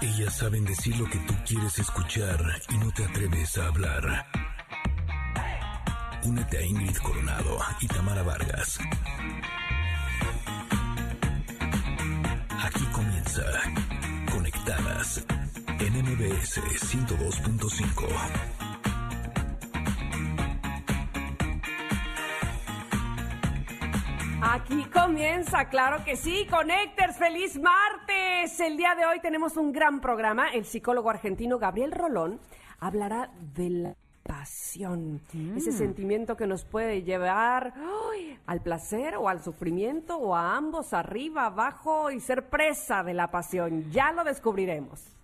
Ellas saben decir lo que tú quieres escuchar y no te atreves a hablar. Únete a Ingrid Coronado y Tamara Vargas. Aquí comienza Conectadas en MBS 102.5. Aquí comienza, claro que sí, Connectors, feliz martes. El día de hoy tenemos un gran programa. El psicólogo argentino Gabriel Rolón hablará de la pasión, ese sentimiento que nos puede llevar ¡ay! al placer o al sufrimiento o a ambos, arriba, abajo y ser presa de la pasión. Ya lo descubriremos.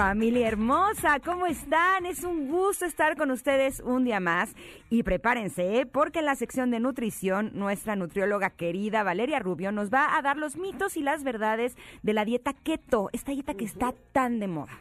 Familia hermosa, ¿cómo están? Es un gusto estar con ustedes un día más y prepárense ¿eh? porque en la sección de nutrición nuestra nutrióloga querida Valeria Rubio nos va a dar los mitos y las verdades de la dieta keto, esta dieta que está tan de moda.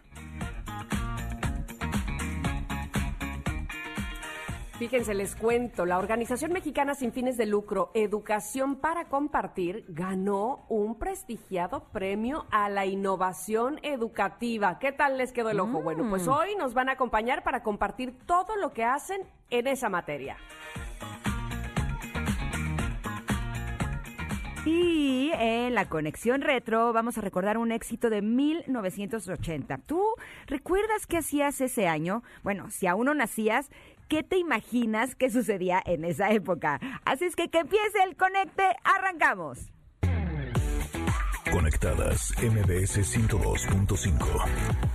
Fíjense, les cuento, la Organización Mexicana Sin Fines de Lucro, Educación para Compartir, ganó un prestigiado premio a la innovación educativa. ¿Qué tal les quedó el ojo? Bueno, pues Mm. hoy nos van a acompañar para compartir todo lo que hacen en esa materia. Y en la conexión retro vamos a recordar un éxito de 1980. ¿Tú recuerdas qué hacías ese año? Bueno, si aún no nacías, ¿qué te imaginas que sucedía en esa época? Así es que que empiece el conecte, arrancamos. Conectadas MBS 102.5.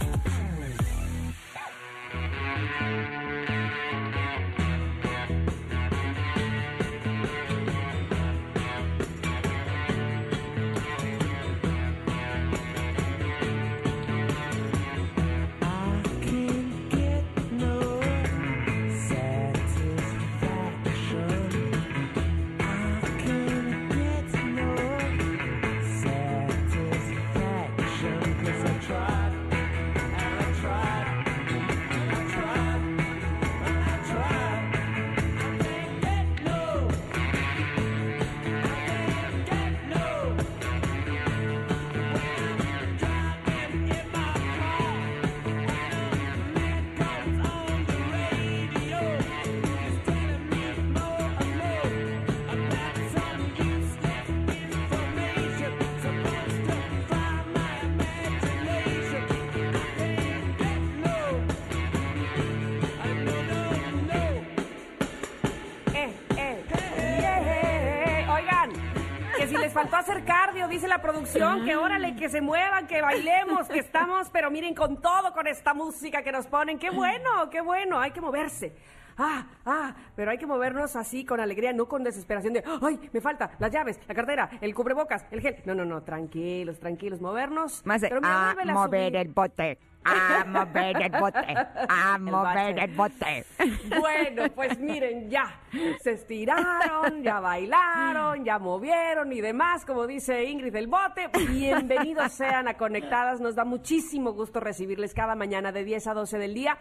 faltó hacer cardio, dice la producción, que órale, que se muevan, que bailemos, que estamos, pero miren, con todo, con esta música que nos ponen. Qué bueno, qué bueno, hay que moverse. Ah, ah, pero hay que movernos así, con alegría, no con desesperación de, ay, me falta las llaves, la cartera, el cubrebocas, el gel. No, no, no, tranquilos, tranquilos, movernos. Más de, pero mira, a vuélvele a mover subir. el bote, a mover el bote, a mover el bote. Bueno, pues miren, ya se estiraron, ya bailaron, ya movieron y demás, como dice Ingrid del Bote. Bienvenidos sean a Conectadas, nos da muchísimo gusto recibirles cada mañana de 10 a 12 del día.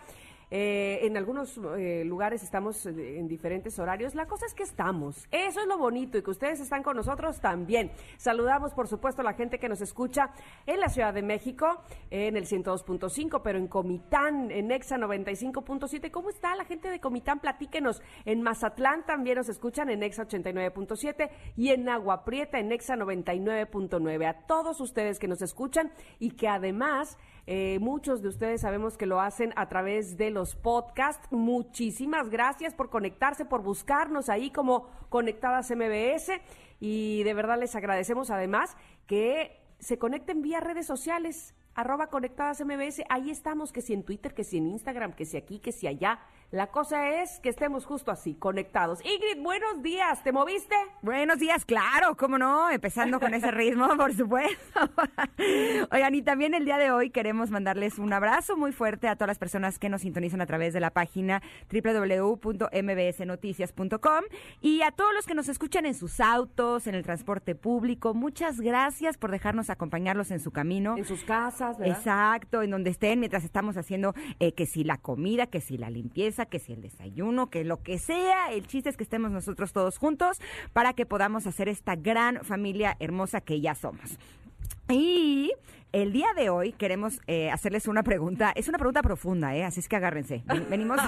Eh, en algunos eh, lugares estamos en diferentes horarios. La cosa es que estamos. Eso es lo bonito y que ustedes están con nosotros también. Saludamos, por supuesto, a la gente que nos escucha en la Ciudad de México, en el 102.5, pero en Comitán, en Exa 95.7. ¿Cómo está la gente de Comitán? Platíquenos. En Mazatlán también nos escuchan en Exa 89.7 y en Agua Prieta en Exa 99.9. A todos ustedes que nos escuchan y que además eh, muchos de ustedes sabemos que lo hacen a través de los podcasts. Muchísimas gracias por conectarse, por buscarnos ahí como Conectadas MBS. Y de verdad les agradecemos además que se conecten vía redes sociales, arroba Conectadas MBS. Ahí estamos, que si en Twitter, que si en Instagram, que si aquí, que si allá. La cosa es que estemos justo así, conectados. Ingrid, buenos días. ¿Te moviste? Buenos días, claro, cómo no, empezando con ese ritmo, por supuesto. Oigan, y también el día de hoy queremos mandarles un abrazo muy fuerte a todas las personas que nos sintonizan a través de la página www.mbsnoticias.com y a todos los que nos escuchan en sus autos, en el transporte público. Muchas gracias por dejarnos acompañarlos en su camino. En sus casas, ¿verdad? Exacto, en donde estén mientras estamos haciendo eh, que si la comida, que si la limpieza, que si el desayuno, que lo que sea. El chiste es que estemos nosotros todos juntos para que podamos hacer esta gran familia hermosa que ya somos. Y el día de hoy queremos eh, hacerles una pregunta. Es una pregunta profunda, ¿eh? así es que agárrense. Ven- Venimos,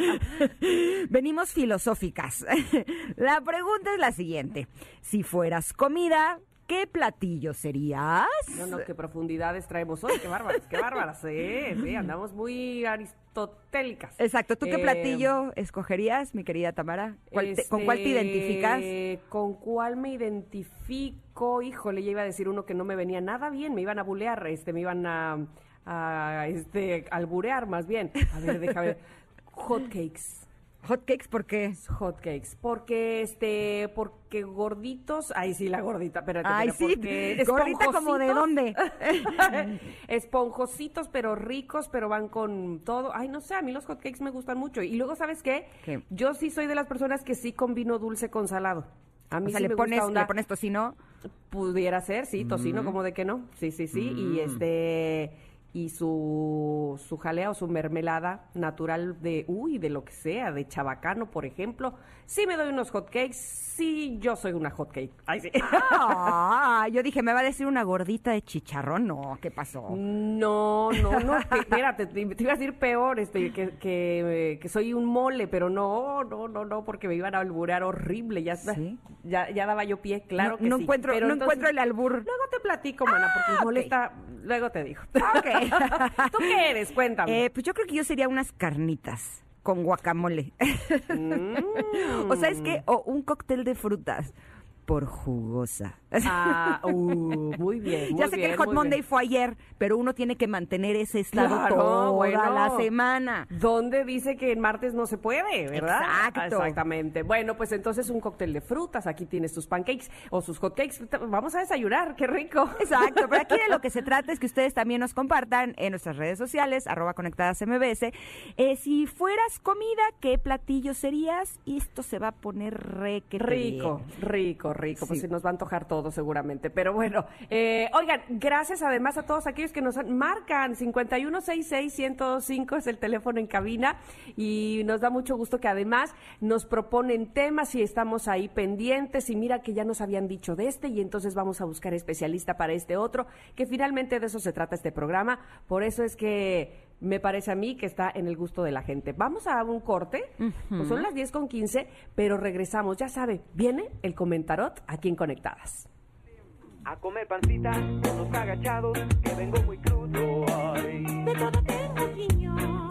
venimos filosóficas. La pregunta es la siguiente. Si fueras comida, ¿qué platillo serías? No, no, qué profundidades traemos hoy, qué bárbaras, qué bárbaras, sí, sí, andamos muy aristotélicas. Exacto. ¿Tú qué Eh, platillo escogerías, mi querida Tamara? ¿Cuál te- ¿Con cuál te este, identificas? ¿Con cuál me identifico? Híjole, ya iba a decir uno que no me venía nada bien, me iban a bulear, este, me iban a, a este, alburear más bien. A ver, déjame ver. Hotcakes. Hotcakes, ¿por qué? Hotcakes, porque este, porque gorditos, ay sí, la gordita, espérate, Ay, sí, gordita como de dónde. Esponjositos, pero ricos, pero van con todo. Ay, no sé, a mí los hotcakes me gustan mucho. Y luego, ¿sabes qué? ¿Qué? Yo sí soy de las personas que sí combino dulce con salado. A mí O sea, sí le me pones, gusta onda. le pones tocino. Pudiera ser, sí, tocino, como de que no. Sí, sí, sí. Y este y su, su jalea o su mermelada natural de, uy, de lo que sea, de chabacano, por ejemplo. Sí me doy unos hotcakes, sí, yo soy una hotcake. Ay, sí. Ah, yo dije, ¿me va a decir una gordita de chicharrón? No, ¿qué pasó? No, no, no, espérate, te, te iba a decir peor, este, que, que, que soy un mole, pero no, no, no, no, porque me iban a alburear horrible, ya, ¿Sí? ya, ya daba yo pie, claro No- que no sí. encuentro- pero no entonces- encuentro el albur. Luego te platico, mana, porque Ah, mole ok. está, luego te digo. Ok. ¿Tú qué eres? Cuéntame. Eh, pues yo creo que yo sería unas carnitas con guacamole. Mm. o sabes qué, o un cóctel de frutas por jugosa. Ah, uh, muy bien, muy ya sé que el Hot Monday bien. fue ayer, pero uno tiene que mantener ese estado Claro, toda bueno. la semana. ¿Dónde dice que en martes no se puede, verdad? Exacto. Exactamente. Bueno, pues entonces un cóctel de frutas. Aquí tienes tus pancakes o sus hotcakes. Vamos a desayunar, qué rico. Exacto, pero aquí de lo que se trata es que ustedes también nos compartan en nuestras redes sociales, arroba conectadas MBS. Eh, si fueras comida, ¿qué platillo serías? Y esto se va a poner re que Rico, rico, rico. Pues Sí. se nos va a antojar todo seguramente. Pero bueno, eh, oigan, gracias además a todos aquellos que nos han- marcan. 5166-1025 es el teléfono en cabina. Y nos da mucho gusto que además nos proponen temas y estamos ahí pendientes. Y mira que ya nos habían dicho de este y entonces vamos a buscar especialista para este otro. Que finalmente de eso se trata este programa. Por eso es que me parece a mí que está en el gusto de la gente. Vamos a un corte, pues son las 10 con 15, pero regresamos. Ya sabe, viene el comentarot aquí en Conectadas. A comer pancita, unos agachados, que vengo muy crudo. Ay. De todo tengo riñón.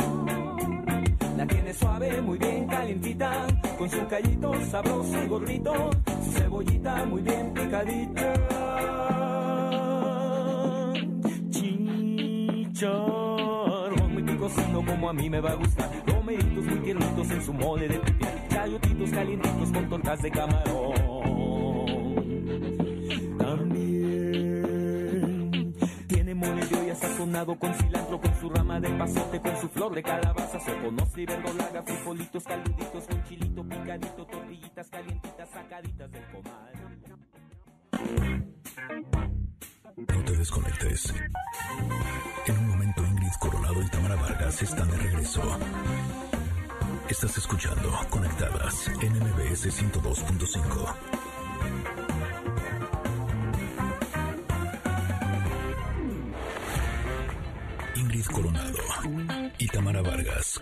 La tiene suave, muy bien calientita, con su callito sabroso y gordito, su cebollita muy bien picadita. Chicharrón muy picosito como a mí me va a gustar, romeritos muy tiernitos en su mole de pipián, chayotitos calientitos con tortas de camarón. También tiene mole de olla sazonado con cilantro, con su rama de pasote, con su flor de calabaza, soponos y verdolaga, frijolitos caluditos con chilito picadito, tortillitas calientitas sacaditas del comal. No te desconectes. En un momento Ingrid Coronado y Tamara Vargas están de regreso. Estás escuchando Conectadas en MBS 102.5. Ingrid Coronado y Tamara Vargas.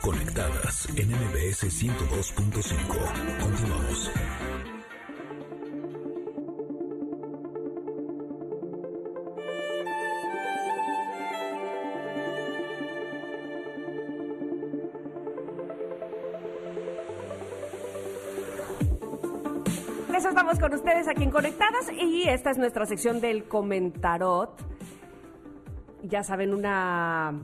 Conectadas en MBS 102.5. Continuamos. Aquí en Conectadas y esta es nuestra sección del comentarot. Ya saben, una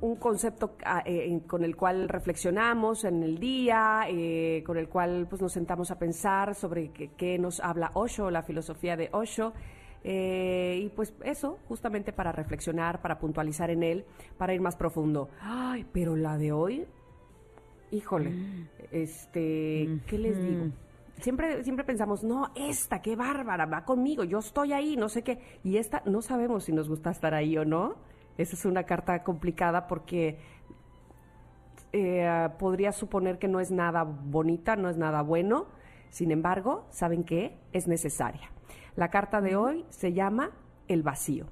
un concepto ah, eh, con el cual reflexionamos en el día, eh, con el cual pues nos sentamos a pensar sobre qué, nos habla Osho, la filosofía de Osho. eh, y pues eso, justamente para reflexionar, para puntualizar en él, para ir más profundo. Ay, pero la de hoy, híjole, este, ¿qué les digo? Siempre, siempre pensamos, no, esta, qué bárbara, va conmigo, yo estoy ahí, no sé qué. Y esta, no sabemos si nos gusta estar ahí o no. Esa es una carta complicada porque eh, podría suponer que no es nada bonita, no es nada bueno. Sin embargo, ¿saben qué? Es necesaria. La carta de hoy se llama El vacío.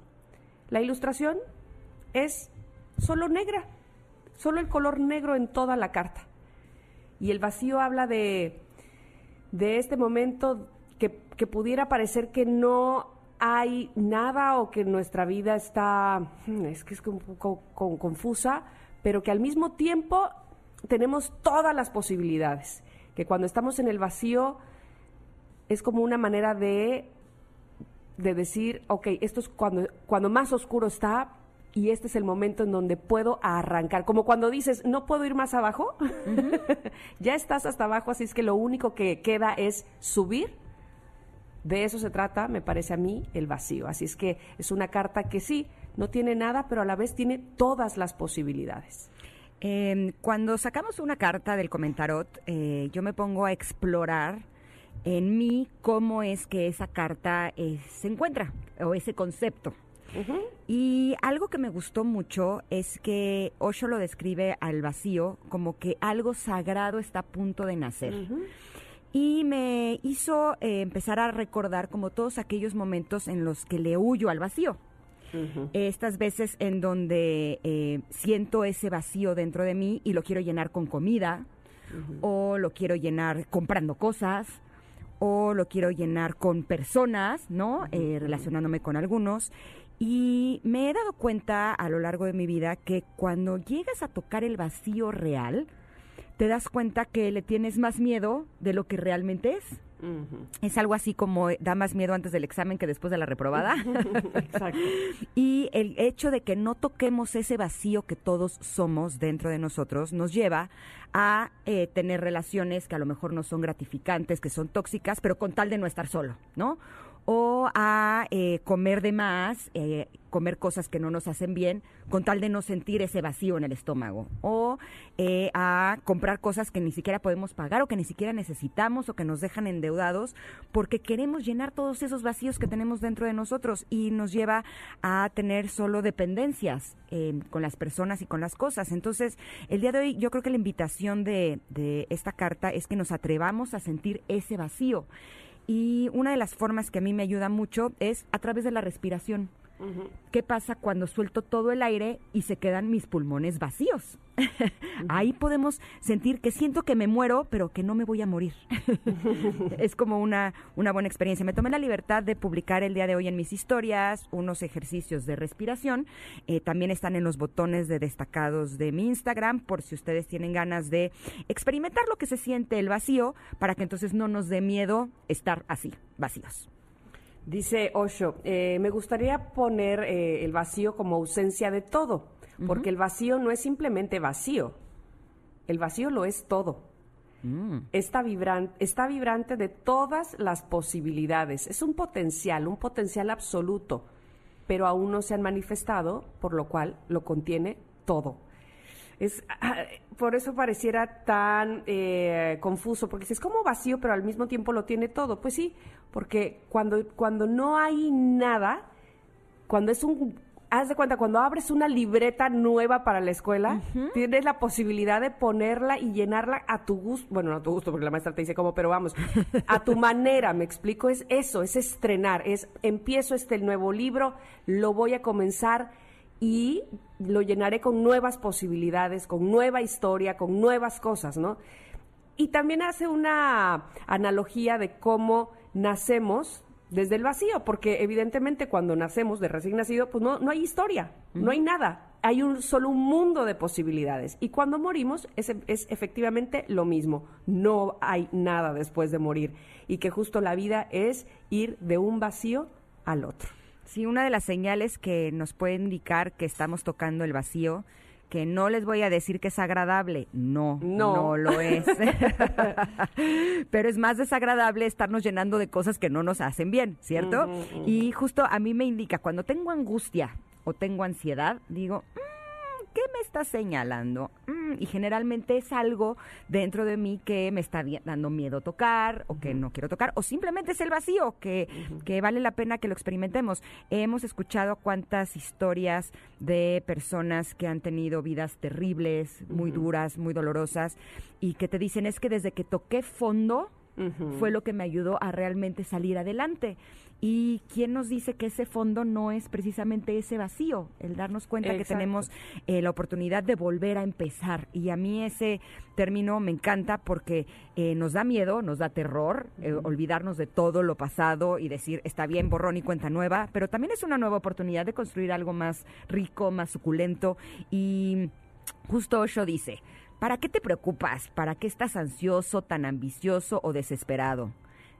La ilustración es solo negra, solo el color negro en toda la carta. Y el vacío habla de, de este momento que, que pudiera parecer que no hay nada o que nuestra vida está, hmm, es que es un poco con- confusa, pero que al mismo tiempo tenemos todas las posibilidades. Que cuando estamos en el vacío es como una manera de, de decir, ok, esto es cuando, cuando más oscuro está y este es el momento en donde puedo arrancar. Como cuando dices, no puedo ir más abajo, ya estás hasta abajo, así es que lo único que queda es subir de eso se trata, me parece a mí, el vacío. Así es que es una carta que sí, no tiene nada, pero a la vez tiene todas las posibilidades. Eh, cuando sacamos una carta del comentarot, eh, yo me pongo a explorar en mí cómo es que esa carta eh, se encuentra o ese concepto. Y algo que me gustó mucho es que Osho lo describe al vacío como que algo sagrado está a punto de nacer. Y me hizo eh, empezar a recordar como todos aquellos momentos en los que le huyo al vacío. Estas veces en donde eh, siento ese vacío dentro de mí y lo quiero llenar con comida, o lo quiero llenar comprando cosas, o lo quiero llenar con personas, ¿no? Eh, relacionándome con algunos. Y me he dado cuenta a lo largo de mi vida que cuando llegas a tocar el vacío real, te das cuenta que le tienes más miedo de lo que realmente es. Es algo así como eh, da más miedo antes del examen que después de la reprobada. Exacto. Y el hecho de que no toquemos ese vacío que todos somos dentro de nosotros nos lleva a eh, tener relaciones que a lo mejor no son gratificantes, que son tóxicas, pero con tal de no estar solo, ¿no? O a eh, comer de más, eh, comer cosas que no nos hacen bien, con tal de no sentir ese vacío en el estómago. O eh, a comprar cosas que ni siquiera podemos pagar o que ni siquiera necesitamos o que nos dejan endeudados porque queremos llenar todos esos vacíos que tenemos dentro de nosotros y nos lleva a tener solo dependencias eh, con las personas y con las cosas. Entonces, el día de hoy yo creo que la invitación de, de esta carta es que nos atrevamos a sentir ese vacío. Y una de las formas que a mí me ayuda mucho es a través de la respiración. ¿Qué pasa cuando suelto todo el aire y se quedan mis pulmones vacíos? Ahí podemos sentir que siento que me muero, pero que no me voy a morir. es como una, una buena experiencia. Me tomé la libertad de publicar el día de hoy en mis historias unos ejercicios de respiración. Eh, también están en los botones de destacados de mi Instagram por si ustedes tienen ganas de experimentar lo que se siente el vacío para que entonces no nos dé miedo estar así, vacíos. Dice Osho, eh, me gustaría poner eh, el vacío como ausencia de todo, porque el vacío no es simplemente vacío, el vacío lo es todo. Está, vibran- está vibrante de todas las posibilidades, es un potencial, un potencial absoluto, pero aún no se han manifestado, por lo cual lo contiene todo. Es, ah, por eso pareciera tan eh, confuso, porque es como vacío, pero al mismo tiempo lo tiene todo. Pues sí, porque cuando, cuando no hay nada, cuando es un... Haz de cuenta, cuando abres una libreta nueva para la escuela, tienes la posibilidad de ponerla y llenarla a tu gusto. Bueno, no a tu gusto, porque la maestra te dice cómo, pero vamos, a tu manera, me explico, es eso, es estrenar, es empiezo este nuevo libro, lo voy a comenzar y lo llenaré con nuevas posibilidades, con nueva historia, con nuevas cosas, ¿no? Y también hace una analogía de cómo nacemos desde el vacío, porque evidentemente cuando nacemos de recién nacido, pues no, no hay historia, no hay nada, hay un solo un mundo de posibilidades. Y cuando morimos es, es efectivamente lo mismo, no hay nada después de morir. Y que justo la vida es ir de un vacío al otro. Sí, una de las señales que nos puede indicar que estamos tocando el vacío, que no les voy a decir que es agradable, no, No. no, lo es. Pero es más desagradable estarnos llenando de cosas que no nos hacen bien, ¿cierto? Y justo a mí me indica, cuando tengo angustia o tengo ansiedad, digo, "Mm, ¿qué me está señalando? Mm, y generalmente es algo dentro de mí que me está dando miedo tocar o que no quiero tocar o simplemente es el vacío que, que vale la pena que lo experimentemos. Hemos escuchado cuántas historias de personas que han tenido vidas terribles, muy duras, muy dolorosas y que te dicen es que desde que toqué fondo fue lo que me ayudó a realmente salir adelante. ¿Y quién nos dice que ese fondo no es precisamente ese vacío? El darnos cuenta que tenemos eh, la oportunidad de volver a empezar. Y a mí ese término me encanta porque eh, nos da miedo, nos da terror, eh, olvidarnos de todo lo pasado y decir, está bien, borrón y cuenta nueva, pero también es una nueva oportunidad de construir algo más rico, más suculento. Y justo Osho dice, ¿para qué te preocupas? ¿Para qué estás ansioso, tan ambicioso o desesperado?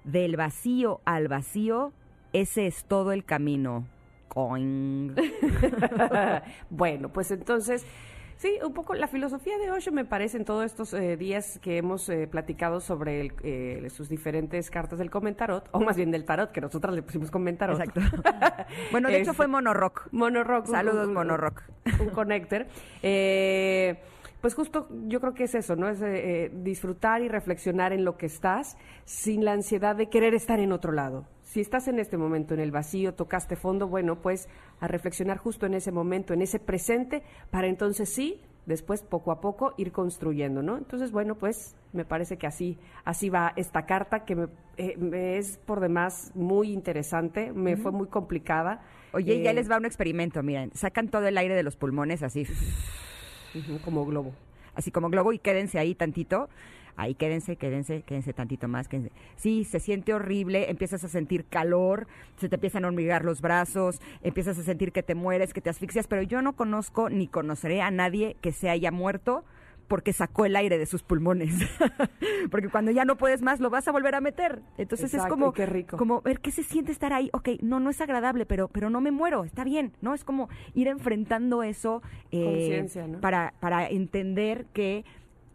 Del vacío al vacío, ese es todo el camino. Coing. bueno, pues entonces, sí, un poco la filosofía de Osho me parece en todos estos eh, días que hemos eh, platicado sobre el, eh, sus diferentes cartas del comentarot, o más bien del tarot, que nosotras le pusimos comentarot. Exacto. bueno, de hecho Este, fue Monorock. Monorock. Saludos, Monorock. Un connector. Eh, pues justo yo creo que es eso, ¿no? Es eh, disfrutar y reflexionar en lo que estás sin la ansiedad de querer estar en otro lado. Si estás en este momento en el vacío, tocaste fondo, bueno, pues a reflexionar justo en ese momento, en ese presente, para entonces sí, después poco a poco ir construyendo, ¿no? Entonces, bueno, pues me parece que así, así va esta carta que me, eh, me es por demás muy interesante, me fue muy complicada. Oye, ya Eh, les va un experimento, miren. Sacan todo el aire de los pulmones así, como globo. así como globo y quédense ahí tantito. Ahí quédense, quédense, quédense tantito más. Quédense. Sí, se siente horrible, empiezas a sentir calor, se te empiezan a hormigar los brazos, empiezas a sentir que te mueres, que te asfixias, pero yo no conozco ni conoceré a nadie que se haya muerto porque sacó el aire de sus pulmones. porque cuando ya no puedes más, lo vas a volver a meter. Entonces Exacto, es como, y qué rico. como ver qué se siente estar ahí. Ok, no, no es agradable, pero, pero no me muero, está bien, ¿no? Es como ir enfrentando eso eh, ¿no? para, para entender que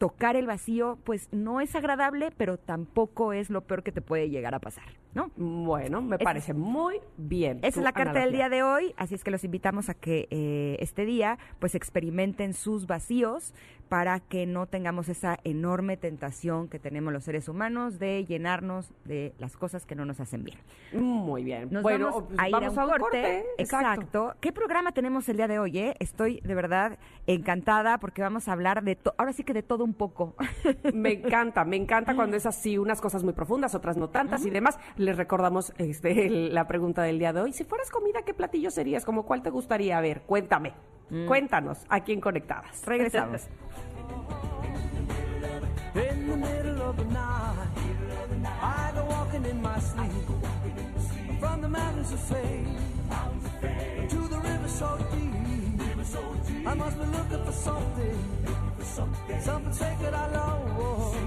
tocar el vacío, pues no es agradable, pero tampoco es lo peor que te puede llegar a pasar, ¿no? Bueno, me Es- parece muy bien. Esa es la carta del día de hoy, así es que los invitamos a que eh, este día pues experimenten sus vacíos para que no tengamos esa enorme tentación que tenemos los seres humanos de llenarnos de las cosas que no nos hacen bien. Muy bien. Nos bueno, vamos pues a ir vamos a un corte. corte. Exacto. ¿Qué programa tenemos el día de hoy? eh? Estoy de verdad encantada porque vamos a hablar de to- ahora sí que de todo un poco. Me encanta, me encanta cuando es así, unas cosas muy profundas, otras no tantas y demás. Les recordamos este, la pregunta del día de hoy. Si fueras comida, ¿qué platillo serías? ¿Como cuál te gustaría? A ver, cuéntame. Mm. Cuéntanos, aquí en Conectadas. Regresamos. I go walking in my sleep. From the mountains of fame to the river so deep. I must be looking for something, something sacred I lost.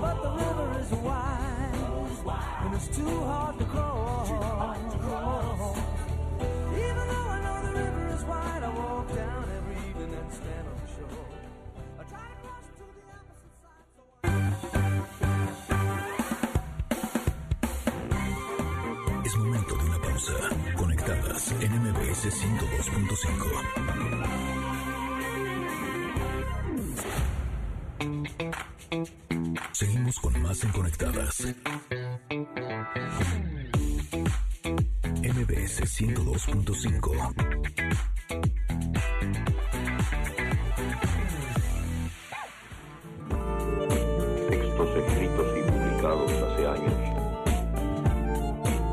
But the river is wide, and it's too hard to cross. Try to cross Es momento de una pausa. Conectadas en MBS 102.5. Seguimos con más en Conectadas. MBS 102.5. textos escritos y publicados hace años,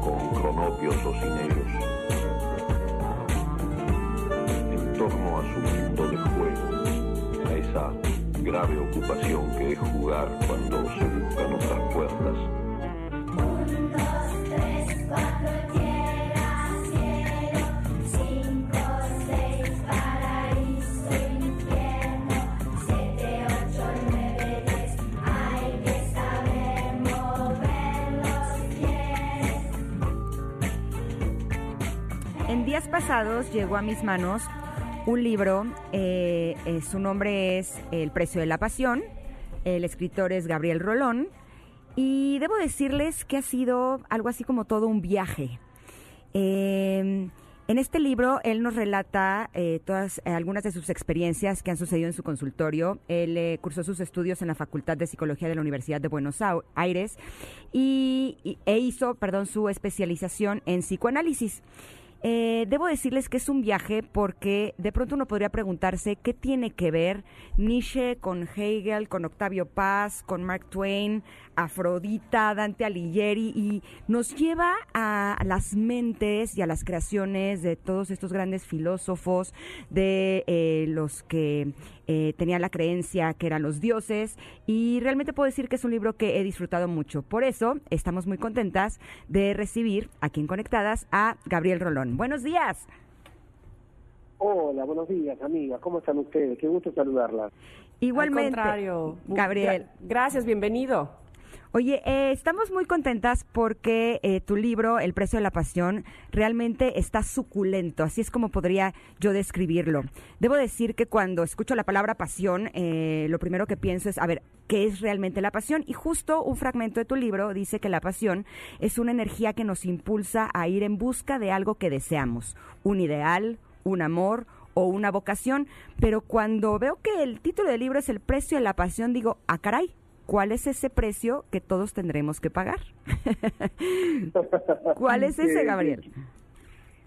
con cronopios o sin ellos, en torno a su mundo de juego, a esa grave ocupación que es jugar cuando se buscan otras puertas. En días pasados llegó a mis manos un libro, eh, eh, su nombre es El precio de la pasión, el escritor es Gabriel Rolón, y debo decirles que ha sido algo así como todo un viaje. Eh, En este libro, él nos relata eh, todas algunas de sus experiencias que han sucedido en su consultorio. Él cursó sus estudios en la Facultad de Psicología de la Universidad de Buenos Aires y- e hizo, perdón, su especialización en psicoanálisis. Eh, debo decirles que es un viaje porque de pronto uno podría preguntarse qué tiene que ver Nietzsche con Hegel, con Octavio Paz, con Mark Twain, Afrodita, Dante Alighieri y nos lleva a las mentes y a las creaciones de todos estos grandes filósofos, de eh, los que eh, tenían la creencia que eran los dioses y realmente puedo decir que es un libro que he disfrutado mucho. Por eso estamos muy contentas de recibir aquí en Conectadas a Gabriel Rolón. Buenos días. Hola, buenos días, amigas. ¿Cómo están ustedes? Qué gusto saludarlas. Igualmente, Al contrario. Gabriel. Gra- gracias, bienvenido. Oye, eh, estamos muy contentas porque eh, tu libro, El precio de la pasión, realmente está suculento, así es como podría yo describirlo. Debo decir que cuando escucho la palabra pasión, eh, lo primero que pienso es, a ver, ¿qué es realmente la pasión? Y justo un fragmento de tu libro dice que la pasión es una energía que nos impulsa a ir en busca de algo que deseamos, un ideal, un amor o una vocación, pero cuando veo que el título del libro es El precio de la pasión, digo, ah, caray, ¿cuál es ese precio que todos tendremos que pagar? ¿Cuál es ese, Gabriel?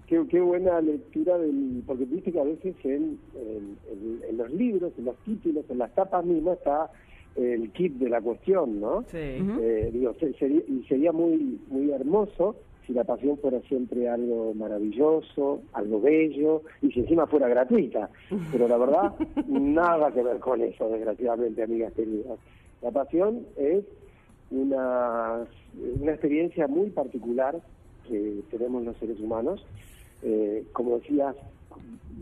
Qué, qué buena lectura del... Porque viste que a veces en, en- en- en los libros, en los títulos, en las tapas mismas está el kit de la cuestión, ¿no? Sí. Eh, digo, sería, y sería muy muy hermoso si la pasión fuera siempre algo maravilloso, algo bello, y si encima fuera gratuita. Pero la verdad, nada que ver con eso, desgraciadamente, amigas queridas. La pasión es una, una experiencia muy particular que tenemos los seres humanos. Eh, como decías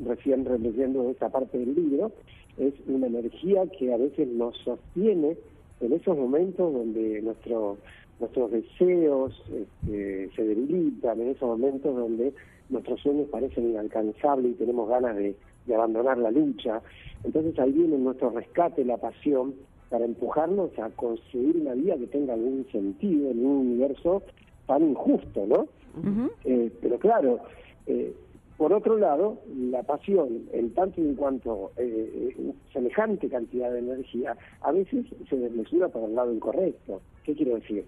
recién releyendo esta parte del libro, es una energía que a veces nos sostiene en esos momentos donde nuestro, nuestros deseos este, se debilitan, en esos momentos donde nuestros sueños parecen inalcanzables y tenemos ganas de, de abandonar la lucha. Entonces ahí viene nuestro rescate, la pasión, para empujarnos a conseguir una vida que tenga algún sentido en un universo tan injusto, ¿no? Eh, pero claro, eh, por otro lado, la pasión, en tanto y en cuanto eh, eh, semejante cantidad de energía, a veces se desmesura por el lado incorrecto. ¿Qué quiero decir?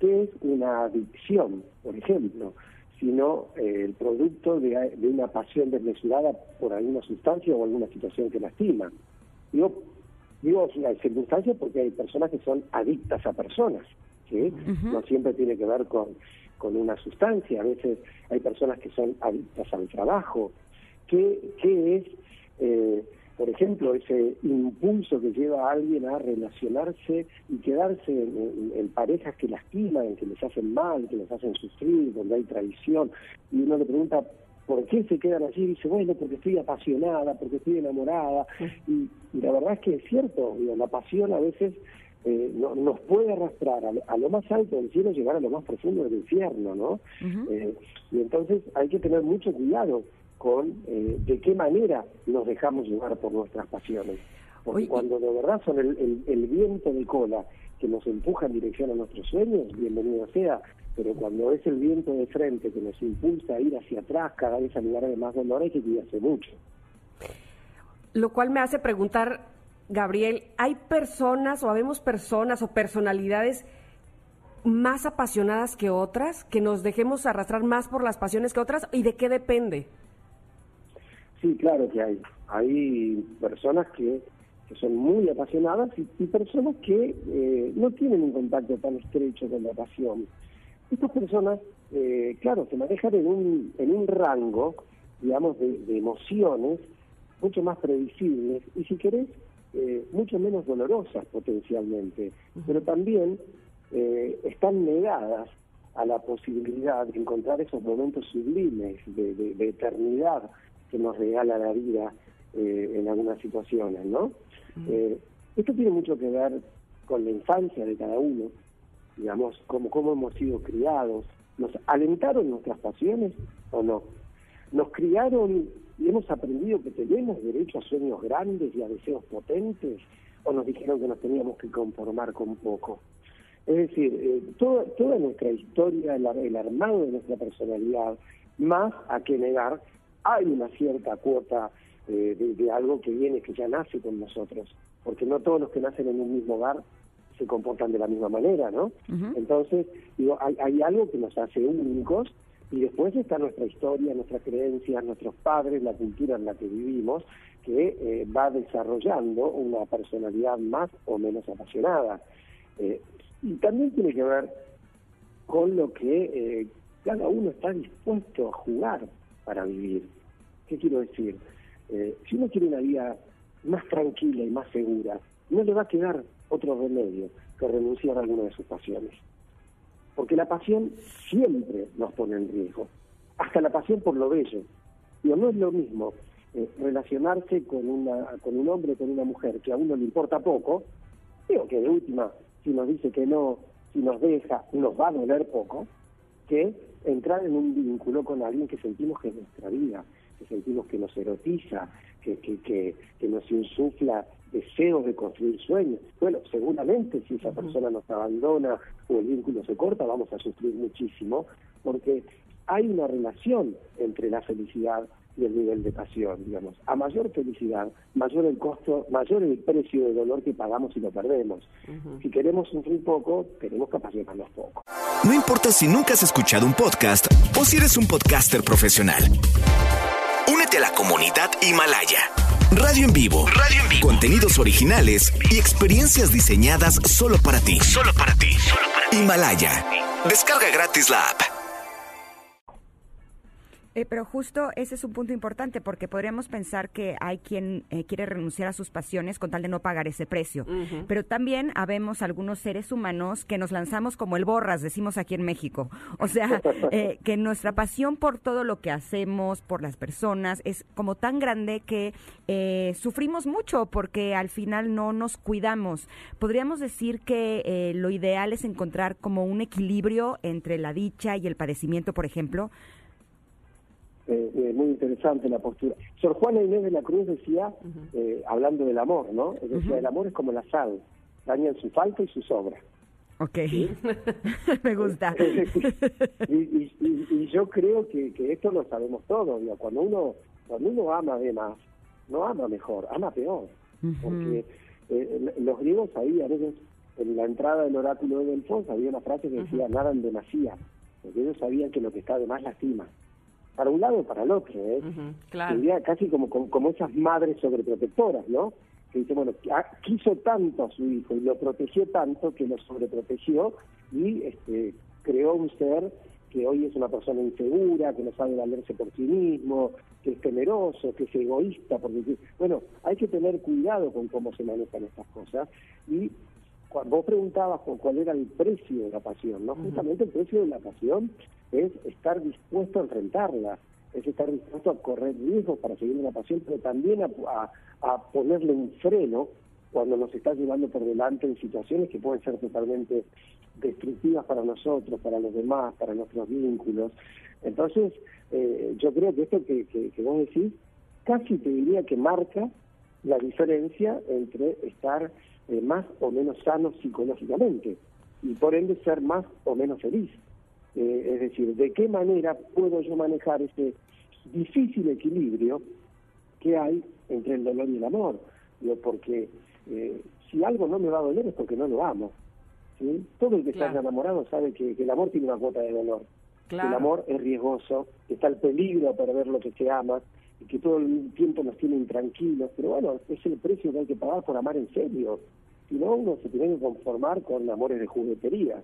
Que es una adicción, por ejemplo, sino eh, el producto de, de una pasión desmesurada por alguna sustancia o alguna situación que lastima. Digo, digo la circunstancia porque hay personas que son adictas a personas, ¿sí? No siempre tiene que ver con, con una sustancia, a veces hay personas que son adictas al trabajo. ¿Qué, qué es, eh, por ejemplo, ese impulso que lleva a alguien a relacionarse y quedarse en, en- en parejas que lastiman, que les hacen mal, que les hacen sufrir, donde hay traición? Y uno le pregunta, ¿por qué se quedan allí? Y dice, bueno, porque estoy apasionada, porque estoy enamorada. Y, y la verdad es que es cierto, digo, la pasión a veces eh, no- nos puede arrastrar a, lo- a lo más alto del cielo, llegar a lo más profundo del infierno, ¿no? Eh, y entonces hay que tener mucho cuidado con eh, de qué manera nos dejamos llevar por nuestras pasiones. Porque cuando de verdad son el, el- el viento de cola que nos empuja en dirección a nuestros sueños, bienvenido sea. Pero cuando es el viento de frente que nos impulsa a ir hacia atrás, cada vez a lugares de más dolor, hay que cuidarse mucho. Lo cual me hace preguntar, Gabriel, ¿hay personas o habemos personas o personalidades más apasionadas que otras, que nos dejemos arrastrar más por las pasiones que otras? ¿Y de qué depende? Sí, claro que hay. Hay personas que, que son muy apasionadas y, y personas que eh, no tienen un contacto tan estrecho con la pasión. Estas personas, eh, claro, se manejan en un, en un rango, digamos, de, de emociones mucho más previsibles y, si querés, eh, mucho menos dolorosas potencialmente, pero también eh, están negadas a la posibilidad de encontrar esos momentos sublimes de, de- de eternidad que nos regala la vida eh, en algunas situaciones, ¿no? Eh, esto tiene mucho que ver con la infancia de cada uno, digamos, cómo, cómo hemos sido criados. ¿Nos alentaron nuestras pasiones o no? Nos criaron y hemos aprendido que tenemos derecho a sueños grandes y a deseos potentes, o nos dijeron que nos teníamos que conformar con poco. Es decir, eh, toda, toda nuestra historia, el, el armado de nuestra personalidad más a que negar, hay una cierta cuota eh, de, de algo que viene, que ya nace con nosotros, porque no todos los que nacen en un mismo hogar se comportan de la misma manera, ¿no? Entonces, digo, hay, hay algo que nos hace únicos y después está nuestra historia, nuestras creencias, nuestros padres, la cultura en la que vivimos, que eh, va desarrollando una personalidad más o menos apasionada. Eh, y también tiene que ver con lo que eh, cada uno está dispuesto a jugar para vivir. ¿Qué quiero decir? Eh, si uno quiere una vida más tranquila y más segura, no le va a quedar otro remedio que renunciar a alguna de sus pasiones. Porque la pasión siempre nos pone en riesgo, hasta la pasión por lo bello. Digo, no es lo mismo eh, relacionarse con, una, con un hombre, con una mujer que a uno le importa poco, digo que de última, si nos dice que no, si nos deja, nos va a doler poco, que entrar en un vínculo con alguien que sentimos que es nuestra vida, que sentimos que nos erotiza, que, que, que, que nos insufla deseos de construir sueños. Bueno, seguramente si esa persona nos abandona o el vínculo se corta, vamos a sufrir muchísimo, porque hay una relación entre la felicidad y el nivel de pasión, digamos. A mayor felicidad, mayor el costo, mayor el precio de dolor que pagamos si lo perdemos. Si queremos sufrir poco, tenemos que apasionarnos poco. No importa si nunca has escuchado un podcast o si eres un podcaster profesional. Únete a la comunidad Himalaya. Radio en vivo. Radio en vivo. Contenidos originales y experiencias diseñadas solo para ti. Solo para ti. Himalaya. Descarga gratis la app. Eh, pero justo ese es un punto importante porque podríamos pensar que hay quien eh, quiere renunciar a sus pasiones con tal de no pagar ese precio. Pero también habemos algunos seres humanos que nos lanzamos como el borras, decimos aquí en México. O sea, eh, que nuestra pasión por todo lo que hacemos, por las personas, es como tan grande que eh, sufrimos mucho porque al final no nos cuidamos. Podríamos decir que eh, lo ideal es encontrar como un equilibrio entre la dicha y el padecimiento, por ejemplo. Eh, eh, muy interesante la postura. Sor Juana Inés de la Cruz decía, eh, hablando del amor, ¿no? Decía, el amor es como la sal, dañan su falta y su sobra. Ok, me gusta. y, y- y- y yo creo que, que esto lo sabemos todos. Cuando uno cuando uno ama de más, no ama mejor, ama peor. Porque eh, los griegos sabían, ellos, en la entrada del oráculo de Delfos había una frase que decía, nada en demasía. Porque ellos sabían que lo que está de más lastima. Para un lado o para el otro, ¿eh? claro. Sería casi como, como, como esas madres sobreprotectoras, ¿no? Que dice, bueno, ah, quiso tanto a su hijo y lo protegió tanto que lo sobreprotegió y este, creó un ser que hoy es una persona insegura, que no sabe valerse por sí mismo, que es temeroso, que es egoísta, porque bueno, hay que tener cuidado con cómo se manejan estas cosas y vos preguntabas por cuál era el precio de la pasión, ¿no? Justamente el precio de la pasión es estar dispuesto a enfrentarla, es estar dispuesto a correr riesgos para seguir una pasión, pero también a, a- a ponerle un freno cuando nos está llevando por delante en situaciones que pueden ser totalmente destructivas para nosotros, para los demás, para nuestros vínculos. Entonces, eh, yo creo que esto que, que, que vos decís casi te diría que marca la diferencia entre estar eh, más o menos sano psicológicamente y por ende ser más o menos feliz. Eh, es decir, ¿de qué manera puedo yo manejar ese difícil equilibrio que hay entre el dolor y el amor? Digo, porque eh, si algo no me va a doler es porque no lo amo. ¿sí? Todo el que Claro. está enamorado sabe que, que el amor tiene una cuota de dolor. Claro. El amor es riesgoso, está el peligro a perder lo que se ama y que todo el tiempo nos tiene intranquilos. Pero bueno, es el precio que hay que pagar por amar en serio. Si no, uno se tiene que conformar con amores de juguetería.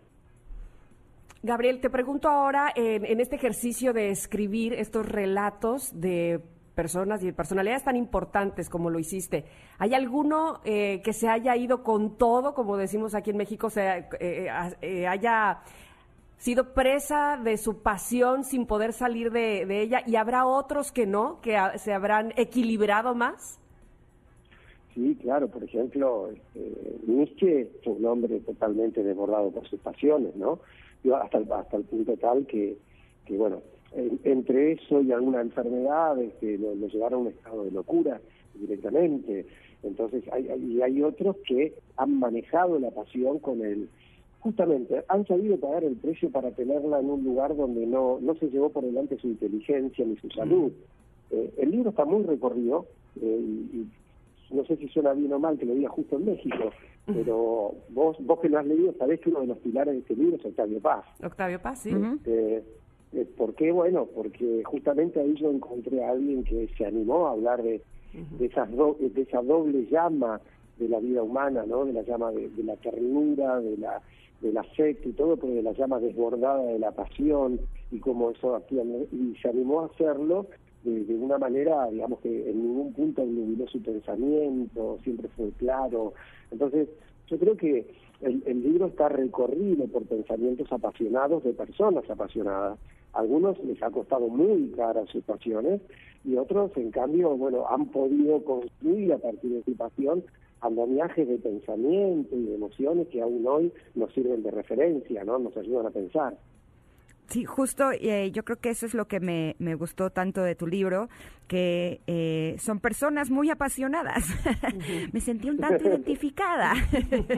Gabriel, te pregunto ahora, en, este ejercicio de escribir estos relatos de personas y de personalidades tan importantes como lo hiciste, ¿hay alguno eh, que se haya ido con todo, como decimos aquí en México, se, eh, eh, eh, haya sido presa de su pasión sin poder salir de, ella y habrá otros que no, que se habrán equilibrado más? Sí, claro, por ejemplo, este, Nietzsche fue un hombre totalmente desbordado por sus pasiones, ¿no? Hasta, el- hasta el punto tal que, que bueno, en- entre eso y alguna enfermedad este, lo, lo llevaron a un estado de locura directamente. Entonces, hay, hay, y hay otros que han manejado la pasión con el justamente han sabido pagar el precio para tenerla en un lugar donde no, no se llevó por delante su inteligencia ni su salud. Eh, el libro está muy recorrido eh, y, y no sé si suena bien o mal que lo diga justo en México, pero vos, vos que lo has leído sabés que uno de los pilares de este libro es Octavio Paz. Octavio Paz, sí. Eh, ¿Por qué? Bueno, porque justamente ahí yo encontré a alguien que se animó a hablar de, de, esas do- de esa doble llama de la vida humana, ¿no? De la llama de, de la ternura, de la del afecto y todo, pero de la llama desbordada de la pasión y cómo eso. ¿no? Y se animó a hacerlo de, una manera, digamos que en ningún punto nubiló su pensamiento, siempre fue claro. Entonces, yo creo que el, el libro está recorrido por pensamientos apasionados de personas apasionadas. Algunos les ha costado muy caras sus pasiones y otros, en cambio, bueno, han podido construir a partir de su pasión andamiajes de pensamiento y de emociones que aún hoy nos sirven de referencia, ¿no? Nos ayudan a pensar. Sí, justo, eh, yo creo que eso es lo que me, me gustó tanto de tu libro, que eh, son personas muy apasionadas. me sentí un tanto identificada,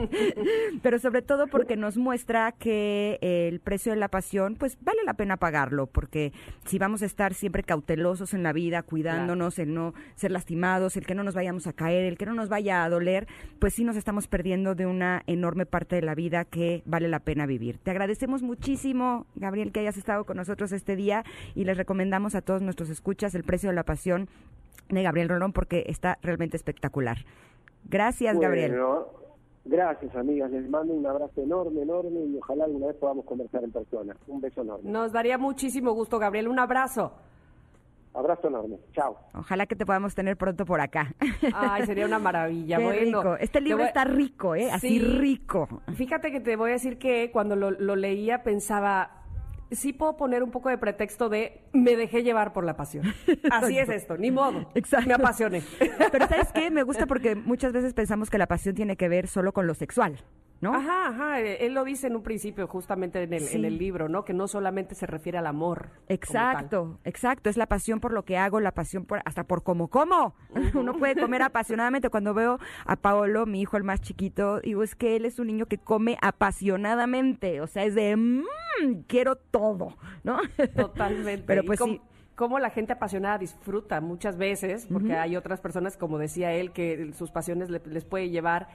pero sobre todo porque nos muestra que el precio de la pasión, pues vale la pena pagarlo, porque si vamos a estar siempre cautelosos en la vida, cuidándonos, el no ser lastimados, el que no nos vayamos a caer, el que no nos vaya a doler, pues sí nos estamos perdiendo de una enorme parte de la vida que vale la pena vivir. Te agradecemos muchísimo, Gabriel, que hayas estado con nosotros este día y les recomendamos a todos nuestros escuchas El precio de la pasión de Gabriel Rolón porque está realmente espectacular. Gracias, Gabriel. Gracias, amigas. Les mando un abrazo enorme, enorme y ojalá alguna vez podamos conversar en persona. Un beso enorme. Nos daría muchísimo gusto, Gabriel. Un abrazo. Abrazo enorme. Chao. Ojalá que te podamos tener pronto por acá. Ay, sería una maravilla. Qué bueno, rico. Este te libro voy- está rico, ¿eh? Así Sí. rico. Fíjate que te voy a decir que cuando lo, lo leía pensaba, sí puedo poner un poco de pretexto de me dejé llevar por la pasión. Así es esto, ni modo. Exacto. Me apasioné. Pero ¿sabes qué? Me gusta porque muchas veces pensamos que la pasión tiene que ver solo con lo sexual, ¿no? Ajá, ajá. eh, Él lo dice en un principio, justamente en el, Sí. en el libro, ¿no? Que no solamente se refiere al amor. Exacto, exacto. Es la pasión por lo que hago, la pasión por hasta por cómo como. Uno puede comer apasionadamente. Cuando veo a Paolo, mi hijo el más chiquito, digo, es que él es un niño que come apasionadamente. O sea, es de, "Mm, quiero todo, ¿no? Totalmente. Pero pues sí. Cómo la gente apasionada disfruta muchas veces, porque hay otras personas, como decía él, que sus pasiones le- les puede llevar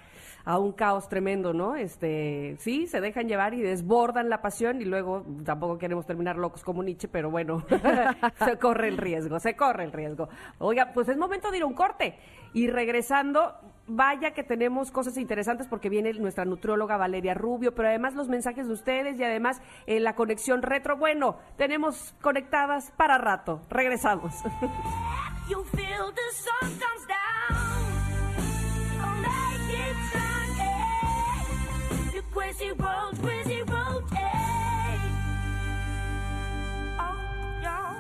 a un caos tremendo, ¿no? Este, sí, se dejan llevar y desbordan la pasión y luego tampoco queremos terminar locos como Nietzsche, pero bueno, se corre el riesgo, se corre el riesgo. Oiga, pues es momento de ir a un corte y regresando, vaya que tenemos cosas interesantes porque viene nuestra nutrióloga Valeria Rubio, pero además los mensajes de ustedes y además eh, la conexión retro. Bueno, tenemos conectadas para rato. Regresamos. The crazy road, road, yeah. Oh, yeah.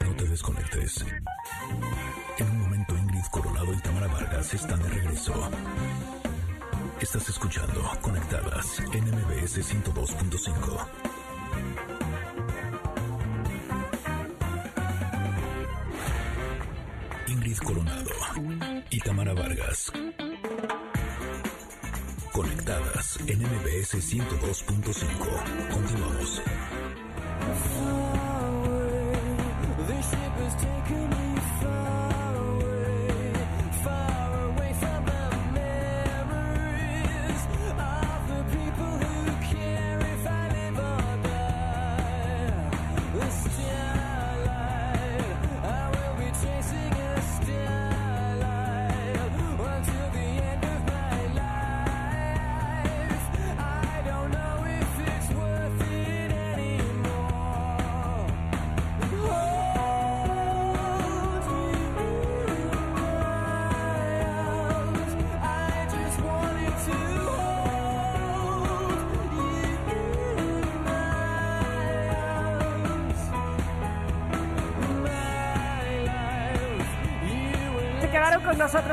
No te desconectes. En un momento Ingrid Coronado y Tamara Vargas están de regreso. Estás escuchando Conectadas en MBS 102.5. Ingrid Coronado y Tamara Vargas. Conectadas en MBS 102.5. Continuamos.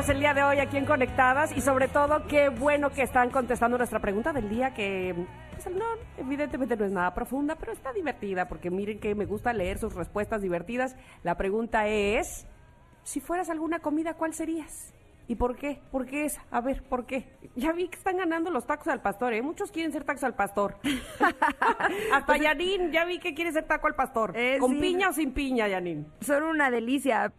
Nosotros el día de hoy aquí en Conectadas y sobre todo qué bueno que están contestando nuestra pregunta del día que pues, no, evidentemente no es nada profunda, pero está divertida porque miren que me gusta leer sus respuestas divertidas. La pregunta es, si fueras alguna comida, ¿cuál serías? ¿Y por qué? ¿Por qué es? A ver, ¿por qué? Ya vi que están ganando los tacos al pastor, ¿eh? Muchos quieren ser tacos al pastor. Hasta Yanin, ya vi que quiere ser taco al pastor. Eh, ¿Con sí. piña o sin piña, Yanin? Son una delicia.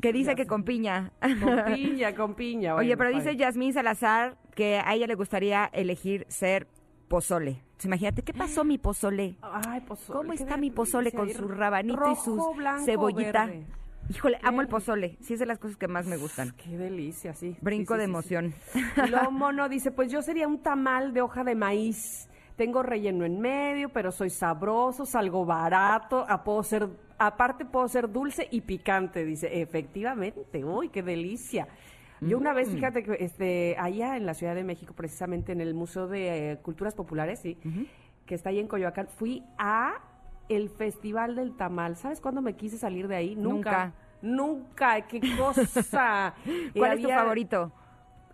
Que dice que con piña. Con piña, con piña. Oye, bueno, pero dice. Yasmín Salazar que a ella le gustaría elegir ser pozole. Entonces, imagínate, ¿qué pasó mi pozole? Ay, pozole. ¿Cómo está mi pozole con su rabanito y su blanco, cebollita? verde. Híjole, amo el pozole. Sí, es de las cosas que más me gustan. Qué delicia, sí. Brinco Sí, de sí, emoción. sí. Luego Mono dice, pues yo sería un tamal de hoja de maíz. Tengo relleno en medio, pero soy sabroso, salgo barato, puedo ser, aparte puedo ser dulce y picante, dice. Efectivamente, uy, qué delicia. Yo una Mm. vez, fíjate que este, allá en la Ciudad de México, precisamente en el Museo de eh, Culturas Populares, sí, que está ahí en Coyoacán, fui a el Festival del Tamal. ¿Sabes cuándo me quise salir de ahí? Nunca. Nunca, qué cosa. Eh, ¿Cuál es tu favorito?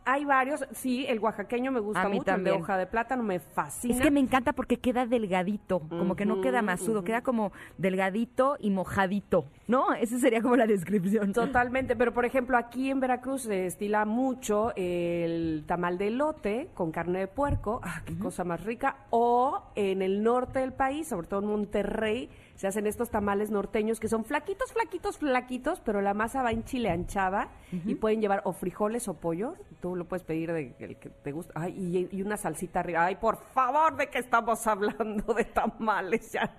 Hay varios, sí, el oaxaqueño me gusta A mí mucho, el de también. hoja de plátano me fascina. Es que me encanta porque queda delgadito, como que no queda masudo, queda como delgadito y mojadito, ¿no? Esa sería como la descripción. Totalmente, pero por ejemplo aquí en Veracruz se estila mucho el tamal de elote con carne de puerco, ah, qué cosa más rica, o en el norte del país, sobre todo en Monterrey, se hacen estos tamales norteños que son flaquitos, flaquitos, flaquitos, pero la masa va en chile anchada y pueden llevar o frijoles o pollo, tú lo puedes pedir de el que te gusta, ay, y, y una salsita arriba, ay, por favor, ¿de qué estamos hablando de tamales? Ya,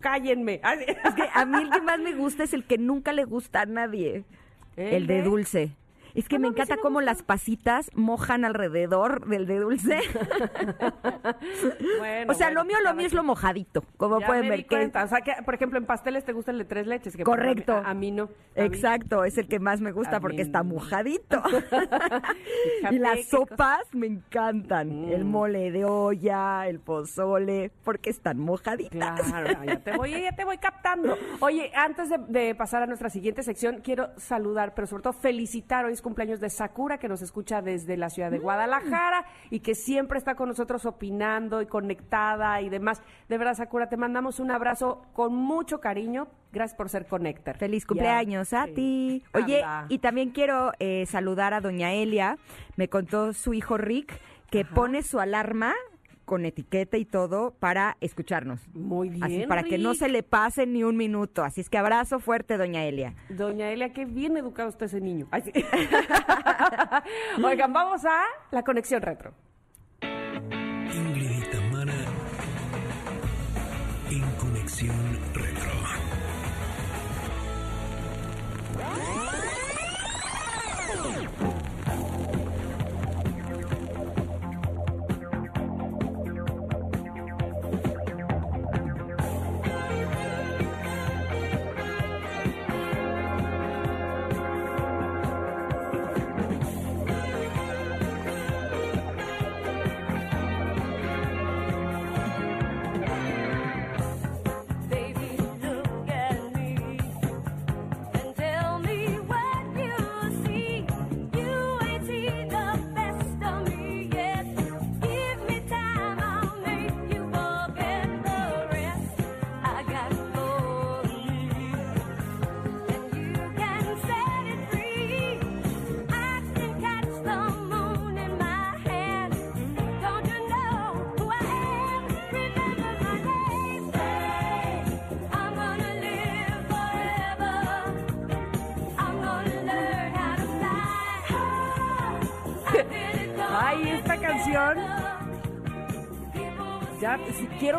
cállenme. Ay, Es que a mí el que más me gusta es el que nunca le gusta a nadie. ¿El El de de? dulce. Es que Ah, me no, encanta cómo las pasitas mojan alrededor del de dulce. Bueno, o sea, bueno, lo mío, lo mío es lo mojadito, como Ya pueden me ver. di que cuenta. O sea, que, por ejemplo, en pasteles te gusta el de tres leches. Que Correcto. A, a mí no. A mí- Exacto, es el que más me gusta A porque está no. mojadito. Y las sopas me encantan. El Mm. mole de olla, el pozole, porque están mojaditas. Claro, ya te voy, ya te voy captando. Oye, antes de, de pasar a nuestra siguiente sección, quiero saludar, pero sobre todo felicitar. Hoy es cumpleaños de Sakura, que nos escucha desde la ciudad de Guadalajara y que siempre está con nosotros opinando y conectada y demás. De verdad, Sakura, te mandamos un abrazo con mucho cariño. Gracias por ser Connector. Feliz cumpleaños a Sí. ti. Oye, Anda. y también quiero eh, saludar a doña Elia. Me contó su hijo Rick que pone su alarma con etiqueta y todo para escucharnos. Muy bien. Así, para que no se le pase ni un minuto. Así es que abrazo fuerte, doña Elia. Doña Elia, qué bien educado está ese niño. Ay, sí. Oigan, vamos a la conexión retro. Ingrid y Tamara en Conexión Retro.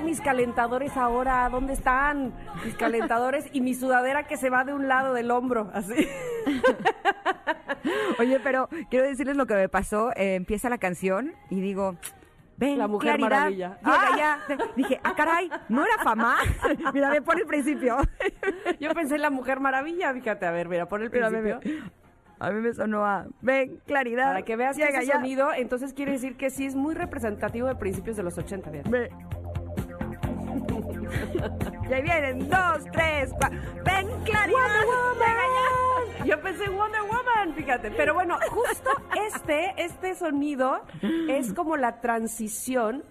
Mis calentadores ahora, ¿dónde están? Mis calentadores y mi sudadera que se va de un lado del hombro, así. Oye, pero quiero decirles lo que me pasó. Eh, empieza la canción y digo, ven, La Mujer Claridad, Maravilla. Llega ¡Ah! ya. Dije, ah, caray, ¿no era fama? Mira, ve por el principio. Yo pensé en la Mujer Maravilla, fíjate, a ver, mira, pon el Mira, principio. ve, ve. A mí me sonó a, ven, Claridad. Para que veas que ese ya. sonido, entonces quiere decir que sí es muy representativo de principios de los 80, fíjate. Ve. y ahí vienen, dos, tres, cuatro. ¡Ven, Claridad! ¡Llega ya! Yo pensé Wonder Woman, fíjate. Pero bueno, justo este, este sonido es como la transición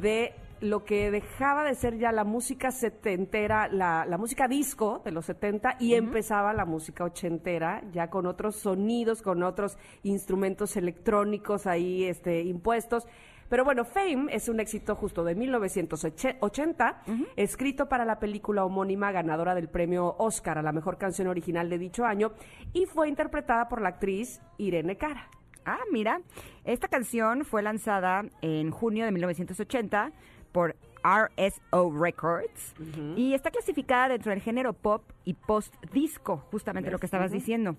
de lo que dejaba de ser ya la música setentera, la, la música disco de los 70 y empezaba la música ochentera, ya con otros sonidos, con otros instrumentos electrónicos ahí este, impuestos. Pero bueno, Fame es un éxito justo de 1980, escrito para la película homónima ganadora del premio Oscar a la mejor canción original de dicho año y fue interpretada por la actriz Irene Cara. Ah, mira, esta canción fue lanzada en junio de 1980 por RSO Records y está clasificada dentro del género pop y post-disco, justamente lo que estabas diciendo.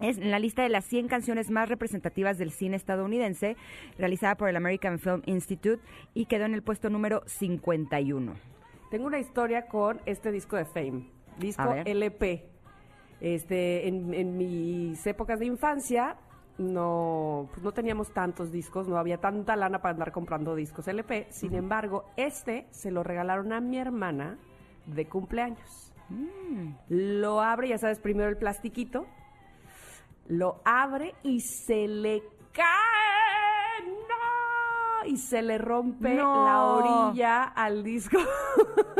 Es en la lista de las 100 canciones más representativas del cine estadounidense, realizada por el American Film Institute y quedó en el puesto número 51. Tengo una historia con este disco de Fame, disco. LP. Este, en, en mis épocas de infancia no, pues no teníamos tantos discos, no había tanta lana para andar comprando discos LP. Sin embargo, este se lo regalaron a mi hermana de cumpleaños. Mm. Lo abre, ya sabes, primero el plastiquito, lo abre y se le cae. Y se le rompe No. la orilla al disco.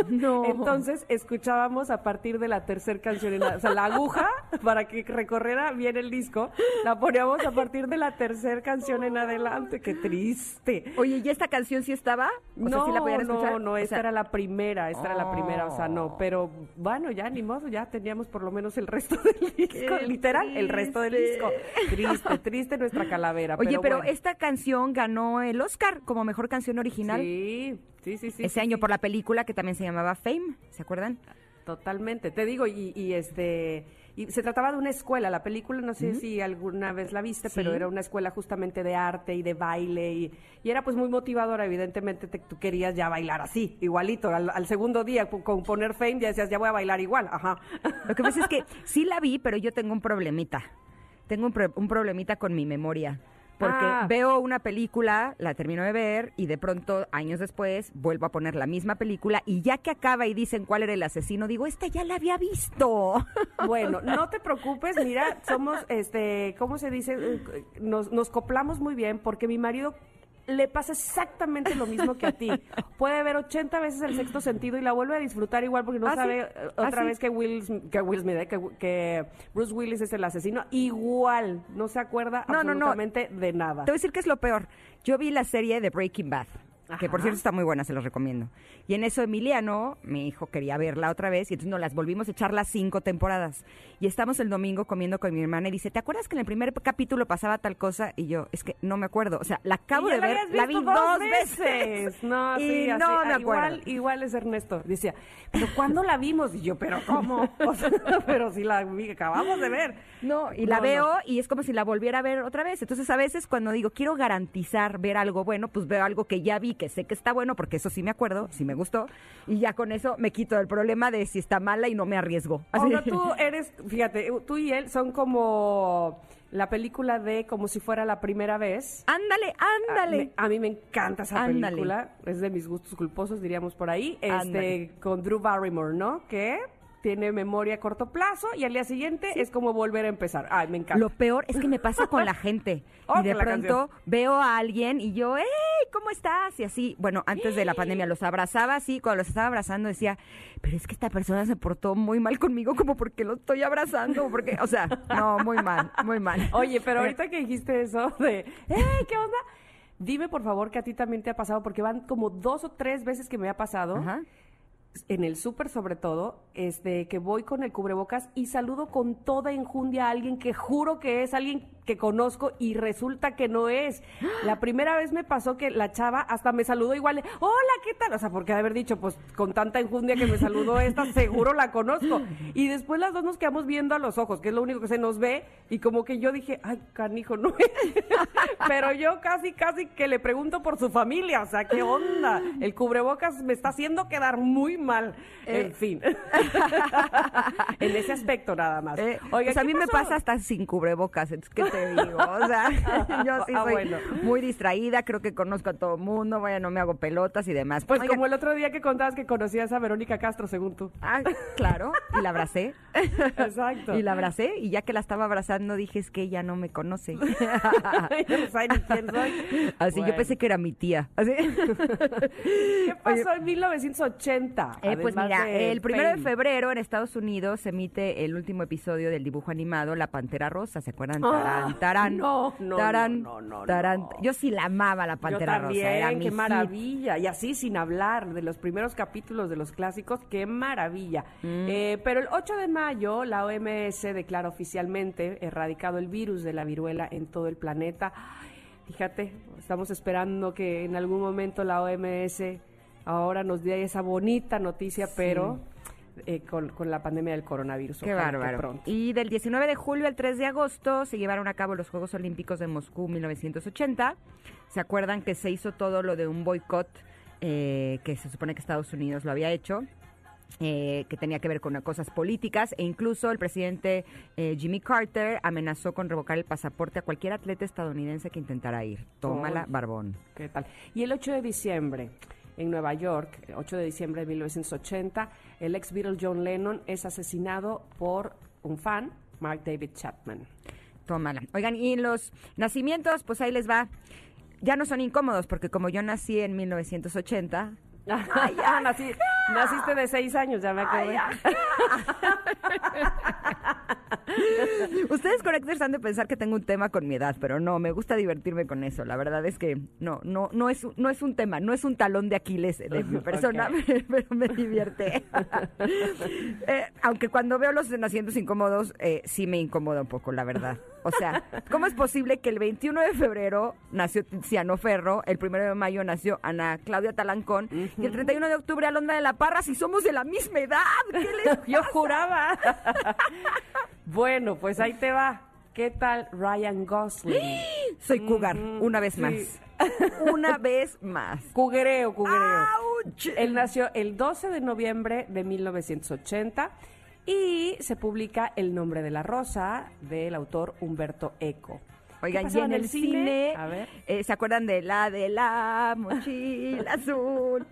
No. Entonces escuchábamos a partir de la tercera canción, o sea, la aguja para que recorriera bien el disco, la poníamos a partir de la tercera canción en adelante. ¡Qué triste! Oye, ¿y esta canción sí estaba? O sea, no, ¿sí la podían escuchar? no, no, O esta sea, era la primera, esta era la primera, o sea, Oh. no, pero bueno, ya ni modo, ya teníamos por lo menos el resto del disco, Qué literal, el resto del disco. triste. Triste, nuestra calavera. Oye, pero, bueno. esta canción ganó el Oscar como mejor canción original Sí, sí, sí, sí. ese sí, año sí. por la película que también se llamaba Fame, ¿se acuerdan? Totalmente, te digo, y, y este, y se trataba de una escuela, la película, no sé si alguna vez la viste, pero era una escuela justamente de arte y de baile, y, y era pues muy motivadora, evidentemente te- tú querías ya bailar así, igualito, al, al segundo día, con poner fame, ya decías, ya voy a bailar igual, ajá. Lo que pasa es que sí la vi, pero yo tengo un problemita. Tengo un, pro- un problemita con mi memoria. Porque Ah. veo una película, la termino de ver y de pronto, años después, vuelvo a poner la misma película y ya que acaba y dicen cuál era el asesino, digo, esta ya la había visto. Bueno, no te preocupes, mira, somos, este, ¿cómo se dice? Eh, Nos, nos coplamos muy bien porque mi marido le pasa exactamente lo mismo que a ti. Puede ver 80 veces el sexto sentido y la vuelve a disfrutar igual porque no ¿Ah, sí? sabe eh, ¿Ah, otra sí? vez que Will, que Will Smith, eh, que, que Bruce Willis es el asesino. Igual, no se acuerda No, no, no. absolutamente de nada. Te voy a decir que es lo peor. Yo vi la serie de Breaking Bad, que por Ajá. cierto está muy buena, se los recomiendo. Y en eso Emiliano, mi hijo, quería verla otra vez y entonces nos las volvimos a echar las cinco temporadas. Y estamos el domingo comiendo con mi hermana y dice, ¿te acuerdas que en el primer capítulo pasaba tal cosa? Y yo, es que no me acuerdo. O sea, la acabo Y de la ver, la vi visto dos veces. No, y sí, así, no ah, me acuerdo. Igual, igual es Ernesto. Decía, ¿pero cuándo la vimos? Y yo, ¿pero cómo? O sea, pero si la vi, acabamos de ver. No, y la No, veo no. y es como si la volviera a ver otra vez. Entonces, a veces cuando digo, quiero garantizar ver algo bueno, pues veo algo que ya vi, que sé que está bueno, porque eso sí me acuerdo, sí me gustó, y ya con eso me quito el problema de si está mala y no me arriesgo. Así. O sea, tú eres, fíjate, tú y él son como la película de como si fuera la primera vez. Ándale, ándale. A, mí me encanta esa Ándale. película. Es de mis gustos culposos, diríamos por ahí. Este, Ándale. con Drew Barrymore, ¿no? Que tiene memoria a corto plazo y al día siguiente es como volver a empezar. Ay, me encanta. Lo peor es que me pasa con la gente. Oh, y de pronto veo a alguien y yo, ¡hey! ¿Cómo estás? Y así, bueno, antes de la pandemia los abrazaba así, cuando los estaba abrazando decía, pero es que esta persona se portó muy mal conmigo, como porque lo estoy abrazando, porque, o sea, no, muy mal, muy mal. Oye, pero ahorita que dijiste eso de, ¡eh, qué onda! Dime por favor que a ti también te ha pasado, porque van como dos o tres veces que me ha pasado, Ajá. En el súper sobre todo, este, que voy con el cubrebocas y saludo con toda enjundia a alguien que juro que es alguien que conozco y resulta que no es. La primera vez me pasó que la chava hasta me saludó igual, hola, ¿qué tal? O sea, porque de haber dicho, pues con tanta enjundia que me saludó esta, seguro la conozco. Y después las dos nos quedamos viendo a los ojos, que es lo único que se nos ve, y como que yo dije, ay, canijo, no. Pero yo casi, casi que le pregunto por su familia, o sea, ¿qué onda? El cubrebocas me está haciendo quedar muy mal. Eh, En fin. en ese aspecto nada más. Eh, Oiga, pues a ¿qué mí me pasa hasta sin cubrebocas, entonces, ¿qué te digo? O sea, yo sí Ah, soy bueno. muy distraída, creo que conozco a todo el mundo, vaya, no me hago pelotas y demás. Pues como el otro día que contabas que conocías a Verónica Castro, según tú. Ah, claro, y la abracé. Exacto. Y la abracé, y ya que la estaba abrazando dije, es que ella no me conoce. Así, Bueno. yo pensé que era mi tía. Así. ¿Qué pasó en 1980? Eh, pues mira, de el primero de febrero en Estados Unidos se emite el último episodio del dibujo animado La Pantera Rosa, ¿se acuerdan? Ah, Tarán, tarán, no, no, tarán, no, no, no, tarán. Yo sí la amaba la Yo Pantera también, Rosa, era mi qué hit. maravilla. Y así sin hablar de los primeros capítulos de los clásicos, qué maravilla. Eh, pero el 8 de mayo la OMS declara oficialmente erradicado el virus de la viruela en todo el planeta. Fíjate, estamos esperando que en algún momento la OMS ahora nos dé esa bonita noticia, pero eh, con, con la pandemia del coronavirus. Qué bárbaro. pronto. Y del 19 de julio al 3 de agosto se llevaron a cabo los Juegos Olímpicos de Moscú 1980. ¿Se acuerdan que se hizo todo lo de un boicot eh, que se supone que Estados Unidos lo había hecho? eh, que tenía que ver con cosas políticas e incluso el presidente eh, Jimmy Carter amenazó con revocar el pasaporte a cualquier atleta estadounidense que intentara ir. Tómala, barbón. ¿Qué tal? Y el 8 de diciembre, en Nueva York, el 8 de diciembre de 1980, el ex Beatle John Lennon es asesinado por un fan, Mark David Chapman. Tómala. Oigan, y los nacimientos, pues ahí les va. Ya no son incómodos porque como yo nací en 1980, Ay, ya, nací- naciste de seis años, ya me acordé. Ustedes conectores han de pensar que tengo un tema con mi edad, pero no, me gusta divertirme con eso. La verdad es que no, no, no es, no es un tema, no es un talón de Aquiles de mi persona, pero me divierte. Eh, aunque cuando veo los nacimientos incómodos, eh, sí me incomoda un poco, la verdad. O sea, ¿cómo es posible que el 21 de febrero nació Tiziano Ferro, el 1 de mayo nació Ana Claudia Talancón y el 31 de octubre Alondra de la Parra si somos de la misma edad? ¿Qué les Yo juraba. bueno, pues ahí te va. ¿Qué tal Ryan Gosling? Soy cougar, Ujú, una vez sí. más. Una vez más. Cuguereo, cuguereo. ¡Auch! Él nació el 12 de noviembre de 1980 y se publica El nombre de la rosa del autor Humberto Eco. Oigan, ¿Qué y en el cine, A ver. eh, ¿se acuerdan de la de la mochila azul?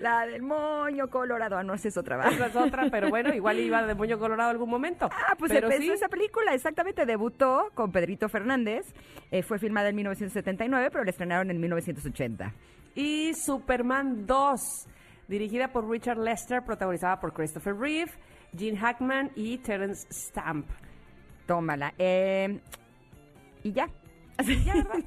La del moño colorado. Ah, no, esa es otra, ¿verdad? Esa es otra, pero bueno, igual iba de Moño Colorado algún momento. Ah, pues pero empezó sí, esa película, exactamente, debutó con Pedrito Fernández, eh, fue filmada en 1979, pero la estrenaron en 1980. Y Superman 2, dirigida por Richard Lester, protagonizada por Christopher Reeve, Gene Hackman y Terence Stamp. Tómala. Eh, y ya.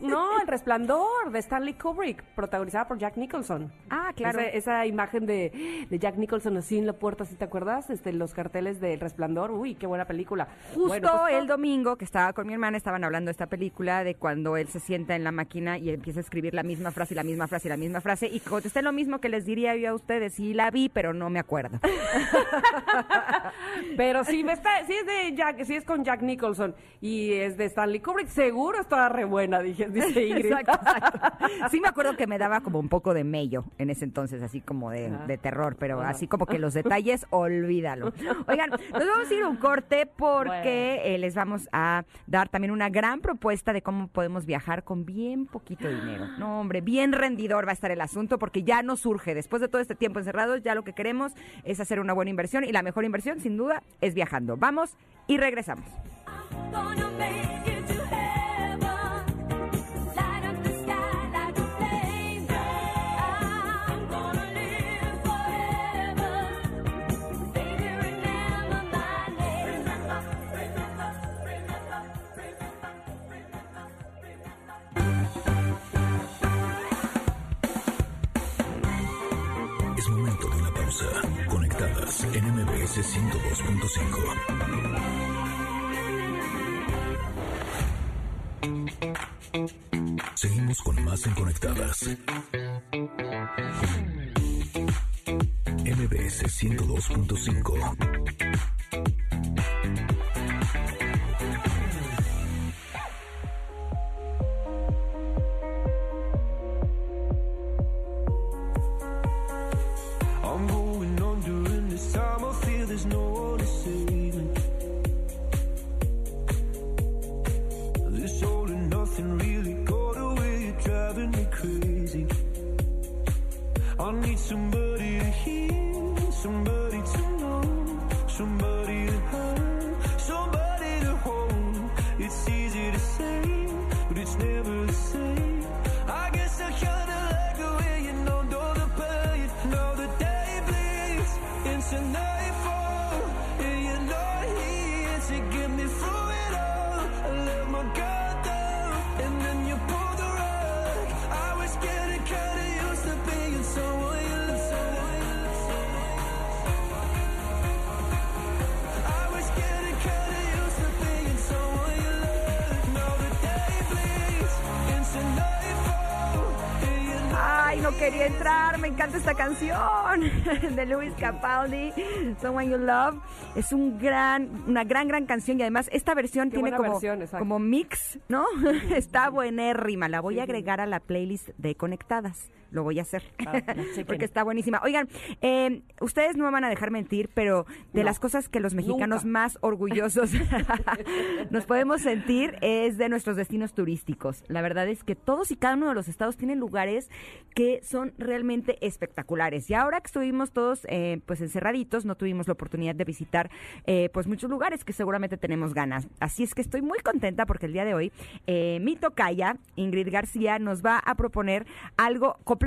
No, El Resplandor de Stanley Kubrick, protagonizada por Jack Nicholson. Ah, claro. Esa, esa imagen de, de Jack Nicholson así en la puerta, ¿sí te acuerdas? Este, los carteles de El Resplandor. Uy, qué buena película. Justo Bueno, pues, el domingo que estaba con mi hermana estaban hablando de esta película, de cuando él se sienta en la máquina y empieza a escribir la misma frase y la misma frase y la misma frase y contesté lo mismo que les diría yo a ustedes. Sí la vi, pero no me acuerdo. Pero si, me está, si es de Jack, si es con Jack Nicholson y es de Stanley Kubrick, seguro está buena, dije, dice Ingrid. Exacto, exacto. Sí me acuerdo que me daba como un poco de mello en ese entonces, así como de, terror, pero así como que los detalles, olvídalo. Oigan, nos vamos a ir a un corte porque eh, les vamos a dar también una gran propuesta de cómo podemos viajar con bien poquito dinero. No, hombre, bien rendidor va a estar el asunto porque ya nos surge. Después de todo este tiempo encerrados, ya lo que queremos es hacer una buena inversión y la mejor inversión, sin duda, es viajando. Vamos y regresamos. En MBS 102.5. Seguimos con más en Conectadas. MBS 102.5. no quería entrar, me encanta esta canción de Luis Capaldi, Someone You Love. Es un gran, una gran, gran canción y además esta versión Qué tiene como, versión, como mix, ¿no? Está buenérrima, la voy a agregar a la playlist de Conectadas. Lo voy a hacer porque está buenísima. Oigan, eh, ustedes no me van a dejar mentir, pero de No. las cosas que los mexicanos Nunca. más orgullosos nos podemos sentir es de nuestros destinos turísticos. La verdad es que todos y cada uno de los estados tienen lugares que son realmente espectaculares. Y ahora que estuvimos todos eh, pues encerraditos, no tuvimos la oportunidad de visitar eh, pues muchos lugares que seguramente tenemos ganas. Así es que estoy muy contenta porque el día de hoy eh, mi tocaya, Ingrid García, nos va a proponer algo completamente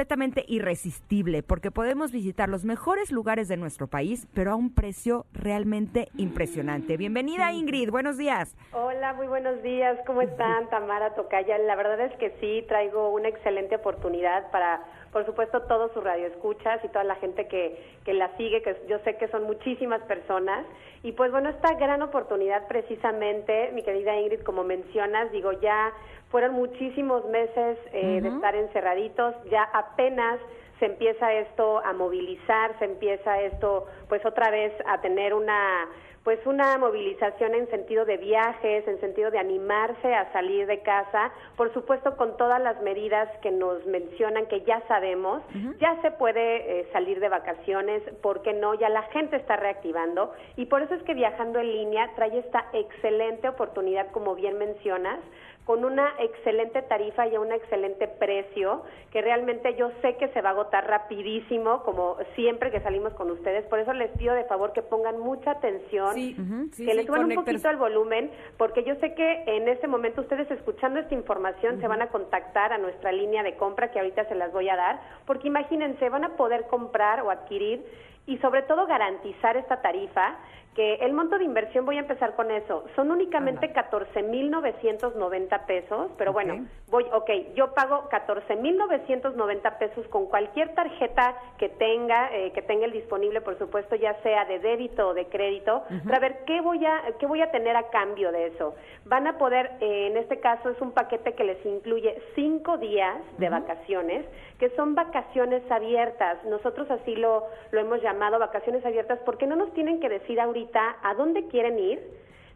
irresistible porque podemos visitar los mejores lugares de nuestro país, pero a un precio realmente impresionante. Bienvenida Ingrid, buenos días. Hola, muy buenos días. ¿Cómo están, Tamara Tocaya? La verdad es que sí, traigo una excelente oportunidad para, por supuesto, todos sus radioescuchas y toda la gente que, que la sigue, que yo sé que son muchísimas personas. Y pues bueno, esta gran oportunidad precisamente, mi querida Ingrid, como mencionas, digo, ya fueron muchísimos meses eh, de estar encerraditos, ya apenas se empieza esto a movilizar, se empieza esto pues otra vez a tener una pues una movilización en sentido de viajes, en sentido de animarse a salir de casa, por supuesto con todas las medidas que nos mencionan que ya sabemos, ya se puede eh, salir de vacaciones, ¿por qué no? Ya la gente está reactivando. Y por eso es que viajando en línea trae esta excelente oportunidad, como bien mencionas, con una excelente tarifa y a un excelente precio, que realmente yo sé que se va a agotar rapidísimo, como siempre que salimos con ustedes. Por eso les pido de favor que pongan mucha atención, Sí, sí, que les suban un poquito el volumen, porque yo sé que en este momento ustedes escuchando esta información se van a contactar a nuestra línea de compra, que ahorita se las voy a dar, porque imagínense, van a poder comprar o adquirir y sobre todo garantizar esta tarifa que el monto de inversión, voy a empezar con eso, son únicamente 14.990 pesos, pero bueno, voy, ok, yo pago 14.990 pesos con cualquier tarjeta que tenga, eh, que tenga el disponible, por supuesto, ya sea de débito o de crédito, para ver qué voy a, qué voy a tener a cambio de eso. Van a poder, eh, en este caso es un paquete que les incluye cinco días de vacaciones, que son vacaciones abiertas. Nosotros así lo, lo hemos llamado vacaciones abiertas porque no nos tienen que decir ahorita a dónde quieren ir,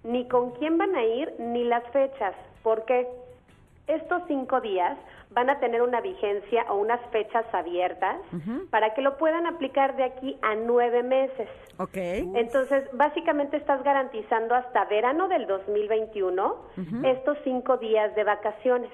ni con quién van a ir, ni las fechas. ¿Por qué? Estos cinco días van a tener una vigencia o unas fechas abiertas para que lo puedan aplicar de aquí a nueve meses. Ok. Entonces, básicamente estás garantizando hasta verano del 2021 estos cinco días de vacaciones.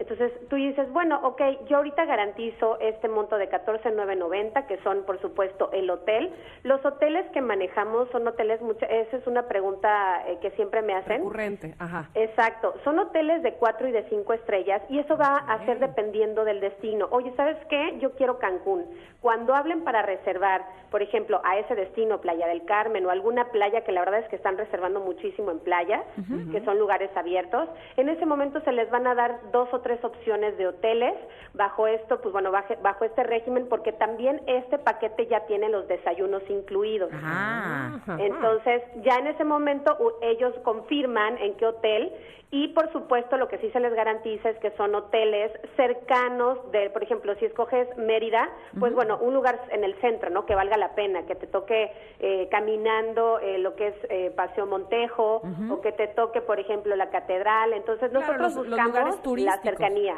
Entonces, tú dices, bueno, ok, yo ahorita garantizo este monto de 14,990, que son, por supuesto, el hotel. Los hoteles que manejamos son hoteles, mucha, esa es una pregunta eh, que siempre me hacen. Recurrente, ajá. Exacto, son hoteles de cuatro y de cinco estrellas y eso va a ser dependiendo del destino. Oye, ¿sabes qué? Yo quiero Cancún. Cuando hablen para reservar, por ejemplo, a ese destino, Playa del Carmen o alguna playa que la verdad es que están reservando muchísimo en playas, que son lugares abiertos, en ese momento se les van a dar dos o tres opciones de hoteles bajo esto, pues bueno, baje- bajo este régimen, porque también este paquete ya tiene los desayunos incluidos. Ah. Entonces, ya en ese momento ellos confirman en qué hotel y por supuesto lo que sí se les garantiza es que son hoteles cercanos de, por ejemplo, si escoges Mérida, pues bueno, un lugar en el centro, ¿no? Que valga la pena, que te toque eh, caminando eh, lo que es eh, Paseo Montejo o que te toque, por ejemplo, la catedral. Entonces, nosotros los- los buscamos lugares la cercanía.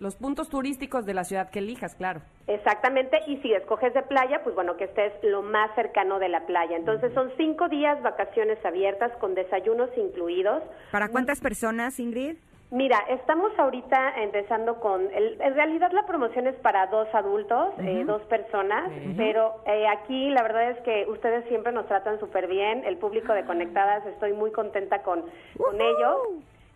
Los puntos turísticos de la ciudad que elijas, claro. Exactamente, y si escoges de playa, pues bueno, que estés lo más cercano de la playa. Entonces son cinco días vacaciones abiertas con desayunos incluidos. ¿Para cuántas personas, Ingrid? Mira, estamos ahorita empezando con, el- en realidad la promoción es para dos adultos, eh, dos personas, pero eh, aquí la verdad es que ustedes siempre nos tratan súper bien, el público de Conectadas, estoy muy contenta con, con ellos.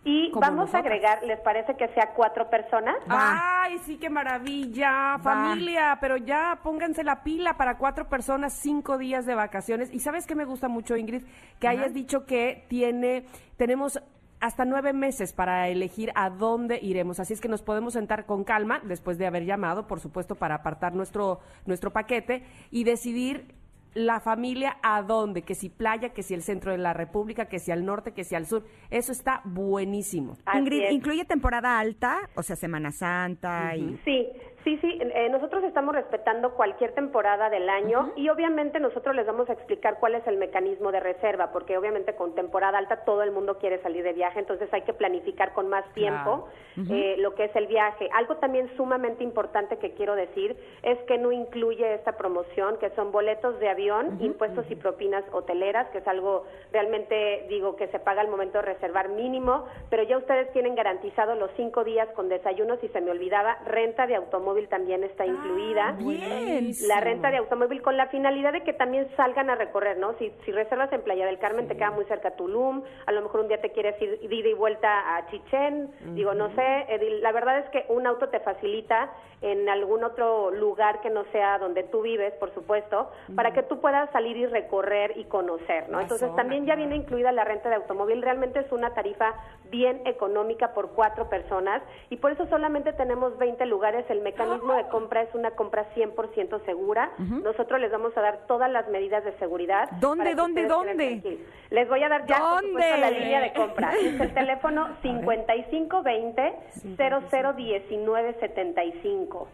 Y vamos a agregar, ¿les parece que sea cuatro personas? Ay, sí, qué maravilla, familia, pero ya pónganse la pila para cuatro personas, cinco días de vacaciones. Y sabes qué me gusta mucho, Ingrid, que hayas dicho que tiene, tenemos hasta nueve meses para elegir a dónde iremos. Así es que nos podemos sentar con calma, después de haber llamado, por supuesto, para apartar nuestro, nuestro paquete y decidir la familia a dónde, que si playa, que si el centro de la República, que si al norte, que si al sur. Eso está buenísimo. Ingrid, es. ¿incluye temporada alta? O sea, Semana Santa y... Sí, sí, sí. eh, nosotros estamos respetando cualquier temporada del año y obviamente nosotros les vamos a explicar cuál es el mecanismo de reserva, porque obviamente con temporada alta todo el mundo quiere salir de viaje, entonces hay que planificar con más tiempo eh, lo que es el viaje. Algo también sumamente importante que quiero decir es que no incluye esta promoción, que son boletos de avión, impuestos y propinas hoteleras, que es algo realmente, digo, que se paga al momento de reservar mínimo, pero ya ustedes tienen garantizado los cinco días con desayunos y se me olvidaba, renta de automóvil también está incluida. bien. La renta de automóvil con la finalidad de que también salgan a recorrer, ¿no? Si, si reservas en Playa del Carmen te queda muy cerca Tulum, a lo mejor un día te quieres ir de ida y vuelta a Chichén, digo, no sé, la verdad es que un auto te facilita en algún otro lugar que no sea donde tú vives, por supuesto, para que tú puedas salir y recorrer y conocer, ¿no? La Entonces zona, también ya viene incluida la renta de automóvil, realmente es una tarifa bien económica por cuatro personas y por eso solamente tenemos 20 lugares, el mecanismo de compra es una compra 100% segura, nosotros les vamos a dar todas las medidas de seguridad. ¿Dónde, dónde, dónde? Les voy a dar ya, por supuesto, la línea de compra. Es el teléfono 5520 001975.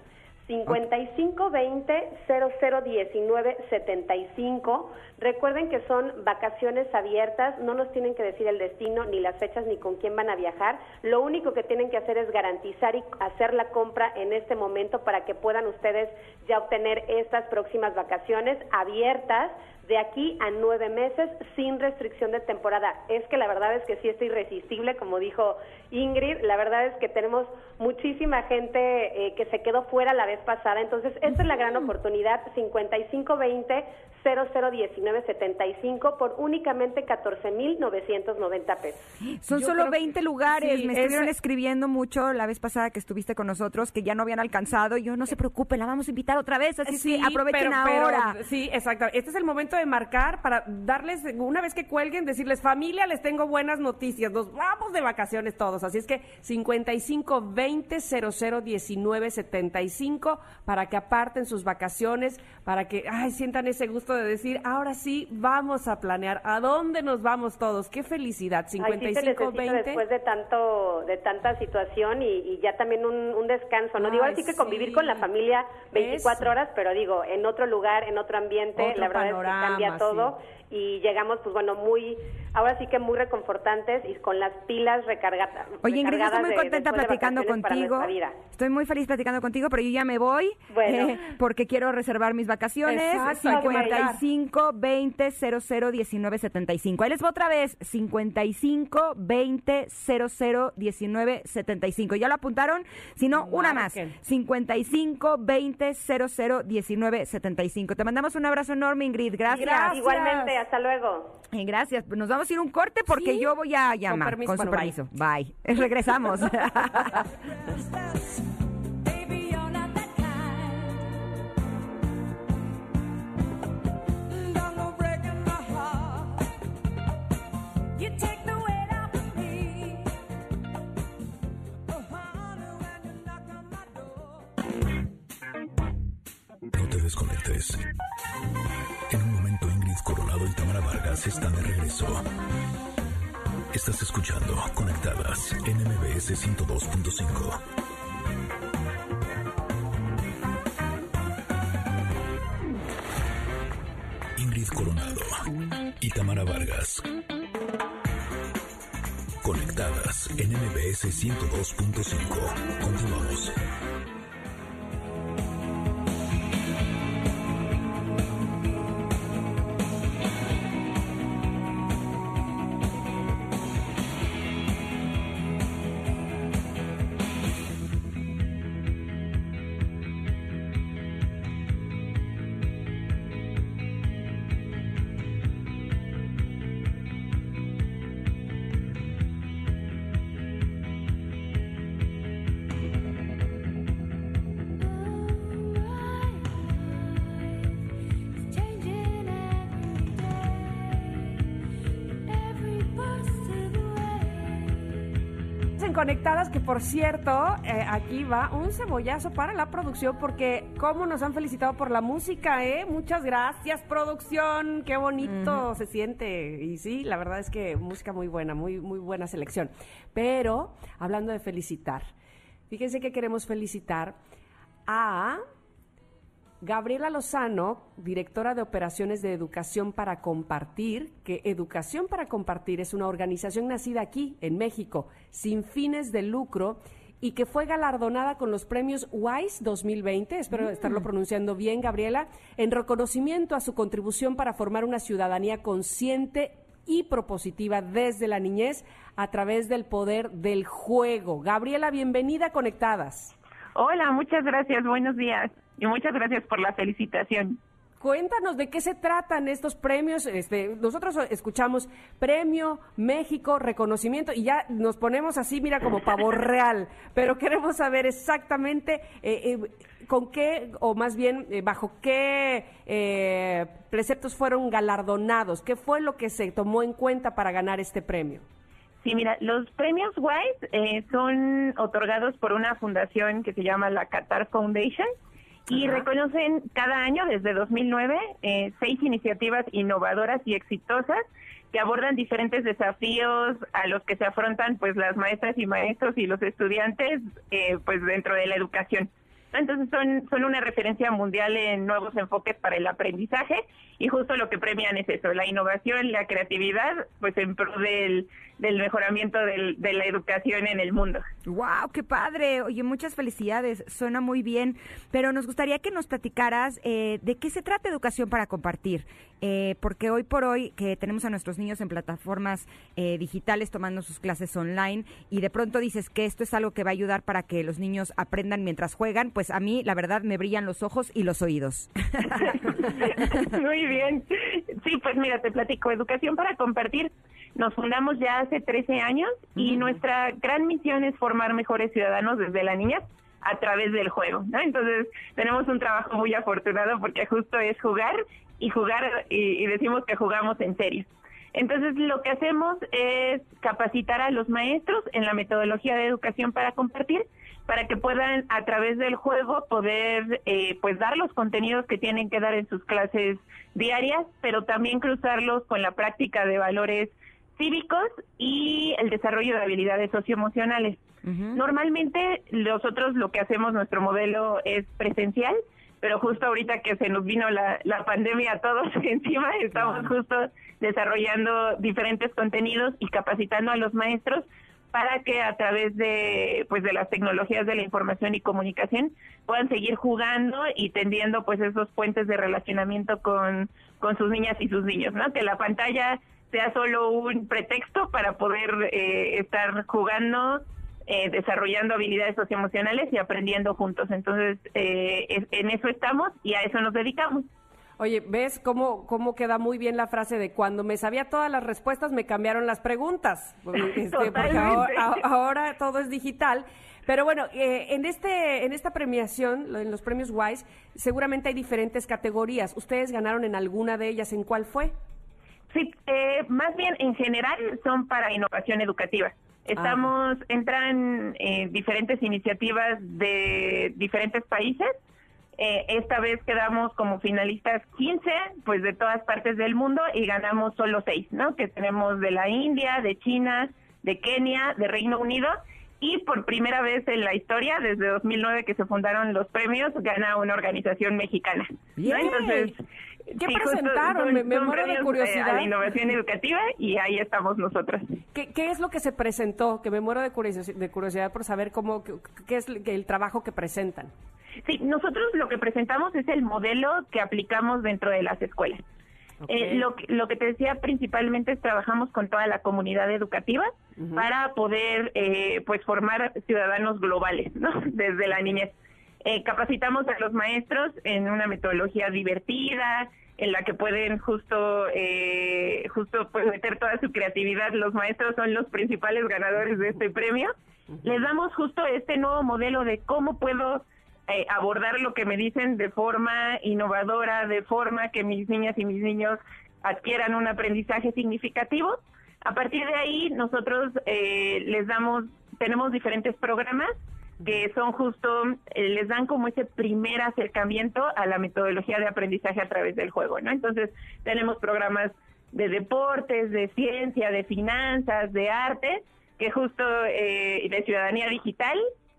5520 001975. Recuerden que son vacaciones abiertas, no nos tienen que decir el destino, ni las fechas, ni con quién van a viajar. Lo único que tienen que hacer es garantizar y hacer la compra en este momento para que puedan ustedes ya obtener estas próximas vacaciones abiertas de aquí a nueve meses sin restricción de temporada. Es que la verdad es que sí está irresistible, como dijo Ingrid, la verdad es que tenemos muchísima gente eh, que se quedó fuera la vez pasada, entonces esta es la gran oportunidad, 5520 001975 por únicamente 14.990 pesos. Son Yo solo creo que- 20 lugares. sí, Me estuvieron es- escribiendo mucho la vez pasada que estuviste con nosotros que ya no habían alcanzado. Y yo, no se preocupe, la vamos a invitar otra vez. Así Sí, que aprovechen pero- pero- ahora. sí, exacto. Este es el momento de marcar para darles, una vez que cuelguen, decirles, familia, les tengo buenas noticias. Nos vamos de vacaciones todos. Así es que 55 20 00 19 75 para que aparten sus vacaciones, para que ay, sientan ese gusto de decir, ahora sí, vamos a planear. ¿A dónde nos vamos todos? ¡Qué felicidad! Ay, sí te 55 necesito 20 después de tanto de tanta situación y, y ya también un, un descanso, ¿no? digo, ahora sí que convivir con la familia 24 Eso. horas, pero digo, en otro lugar, en otro ambiente, Otro la verdad panorama, es que cambia todo y llegamos, pues bueno, muy, ahora sí que muy reconfortantes y con las pilas recargadas. Oye, Ingrid, estoy muy de- contenta después de platicando contigo. vida. Estoy muy feliz platicando contigo, pero yo ya me voy. Bueno. eh, porque quiero reservar mis vacaciones. Exacto, hay que 55 20 00 19 75. Ahí les voy otra vez. 55 20 00 19 75. ¿Ya lo apuntaron? Si no, una más. Marquen. 55 20 00 19 75. Te mandamos un abrazo enorme, Ingrid. Gracias. Igualmente, hasta luego. Eh, gracias. Nos vamos a ir un corte porque Sí. yo voy a llamar. permiso, Con su bueno, bye. permiso. Bye. Regresamos. Estás escuchando Conectadas en MBS 102.5. Ingrid Coronado y Tamara Vargas. Conectadas en MBS 102.5. Continuamos. Por cierto, eh, aquí va un cebollazo para la producción, porque cómo nos han felicitado por la música, ¿eh? Muchas gracias, producción, qué bonito se siente. Y sí, la verdad es que música muy buena, muy, muy buena selección. Pero, hablando de felicitar, fíjense que queremos felicitar a Gabriela Lozano, directora de operaciones de Educación para Compartir, que Educación para Compartir es una organización nacida aquí, en México, sin fines de lucro y que fue galardonada con los premios WISE 2020, espero estarlo pronunciando bien, Gabriela, en reconocimiento a su contribución para formar una ciudadanía consciente y propositiva desde la niñez a través del poder del juego. Gabriela, bienvenida a Conectadas. Hola, muchas gracias, buenos días y muchas gracias por la felicitación. Cuéntanos de qué se tratan estos premios. Este, nosotros escuchamos Premio México Reconocimiento y ya nos ponemos así, mira, como pavo real. Pero queremos saber exactamente eh, eh, con qué, o más bien eh, bajo qué preceptos fueron galardonados. ¿Qué fue lo que se tomó en cuenta para ganar este premio? Sí, mira, los premios WISE eh, son otorgados por una fundación que se llama la Qatar Foundation y reconocen cada año desde 2009 eh, seis iniciativas innovadoras y exitosas que abordan diferentes desafíos a los que se afrontan pues las maestras y maestros y los estudiantes eh, pues dentro de la educación. Entonces son, son una referencia mundial en nuevos enfoques para el aprendizaje y justo lo que premian es eso, la innovación, la creatividad, pues en pro del, del mejoramiento del- de la educación en el mundo. ¡Wow! ¡Qué padre! Oye, muchas felicidades. Suena muy bien. Pero nos gustaría que nos platicaras eh, de qué se trata Educación para Compartir. Eh, porque hoy por hoy que tenemos a nuestros niños en plataformas eh, digitales tomando sus clases online y de pronto dices que esto es algo que va a ayudar para que los niños aprendan mientras juegan, pues a mí la verdad me brillan los ojos y los oídos. Muy bien. Sí, pues mira, te platico. Educación para compartir. Nos fundamos ya hace 13 años y nuestra gran misión es formar mejores ciudadanos desde la niñez a través del juego, ¿no? Entonces, tenemos un trabajo muy afortunado porque justo es jugar y jugar y, y decimos que jugamos en serio. Entonces, lo que hacemos es capacitar a los maestros en la metodología de educación para compartir, para que puedan a través del juego poder eh, pues dar los contenidos que tienen que dar en sus clases diarias, pero también cruzarlos con la práctica de valores cívicos y el desarrollo de habilidades socioemocionales. Normalmente nosotros lo que hacemos, nuestro modelo es presencial, pero justo ahorita que se nos vino la, la pandemia a todos encima, estamos justo desarrollando diferentes contenidos y capacitando a los maestros para que a través de pues de las tecnologías de la información y comunicación puedan seguir jugando y tendiendo pues esos puentes de relacionamiento con, con sus niñas y sus niños, ¿no? Que la pantalla sea solo un pretexto para poder eh, estar jugando, eh, desarrollando habilidades socioemocionales y aprendiendo juntos. Entonces, eh, en eso estamos y a eso nos dedicamos. Oye, ¿ves cómo, cómo queda muy bien la frase de cuando me sabía todas las respuestas me cambiaron las preguntas? Este, porque ahora, ahora todo es digital. Pero bueno, eh, en este en esta premiación, en los premios WISE, seguramente hay diferentes categorías. ¿Ustedes ganaron en alguna de ellas? ¿En cuál fue? Sí, eh, más bien en general son para innovación educativa. Estamos, entran eh, diferentes iniciativas de diferentes países. Eh, esta vez quedamos como finalistas 15, pues de todas partes del mundo y ganamos solo 6, ¿no? Que tenemos de la India, de China, de Kenia, de Reino Unido y por primera vez en la historia, desde 2009 que se fundaron los premios, gana una organización mexicana. ¿no? Bien. Entonces, ¿Qué sí, presentaron? Me- muero de eh, curiosidad. a la innovación educativa y ahí estamos nosotros. ¿Qué, qué es lo que se presentó? Que me muero de curiosidad, de curiosidad por saber cómo, qué, es el trabajo que presentan. Sí, nosotros lo que presentamos es el modelo que aplicamos dentro de las escuelas. Eh, lo, que- lo que te decía principalmente es trabajamos con toda la comunidad educativa para poder eh, pues formar ciudadanos globales, ¿no? Desde la niñez. Eh, capacitamos a los maestros en una metodología divertida, en la que pueden justo eh, justo pues meter toda su creatividad. Los maestros son los principales ganadores de este premio. Les damos justo este nuevo modelo de cómo puedo eh, abordar lo que me dicen de forma innovadora, de forma que mis niñas y mis niños adquieran un aprendizaje significativo. A partir de ahí, nosotros eh, les damos tenemos diferentes programas que son justo, eh, les dan como ese primer acercamiento a la metodología de aprendizaje a través del juego, ¿no? Entonces, tenemos programas de deportes, de ciencia, de finanzas, de arte, que justo eh, de ciudadanía digital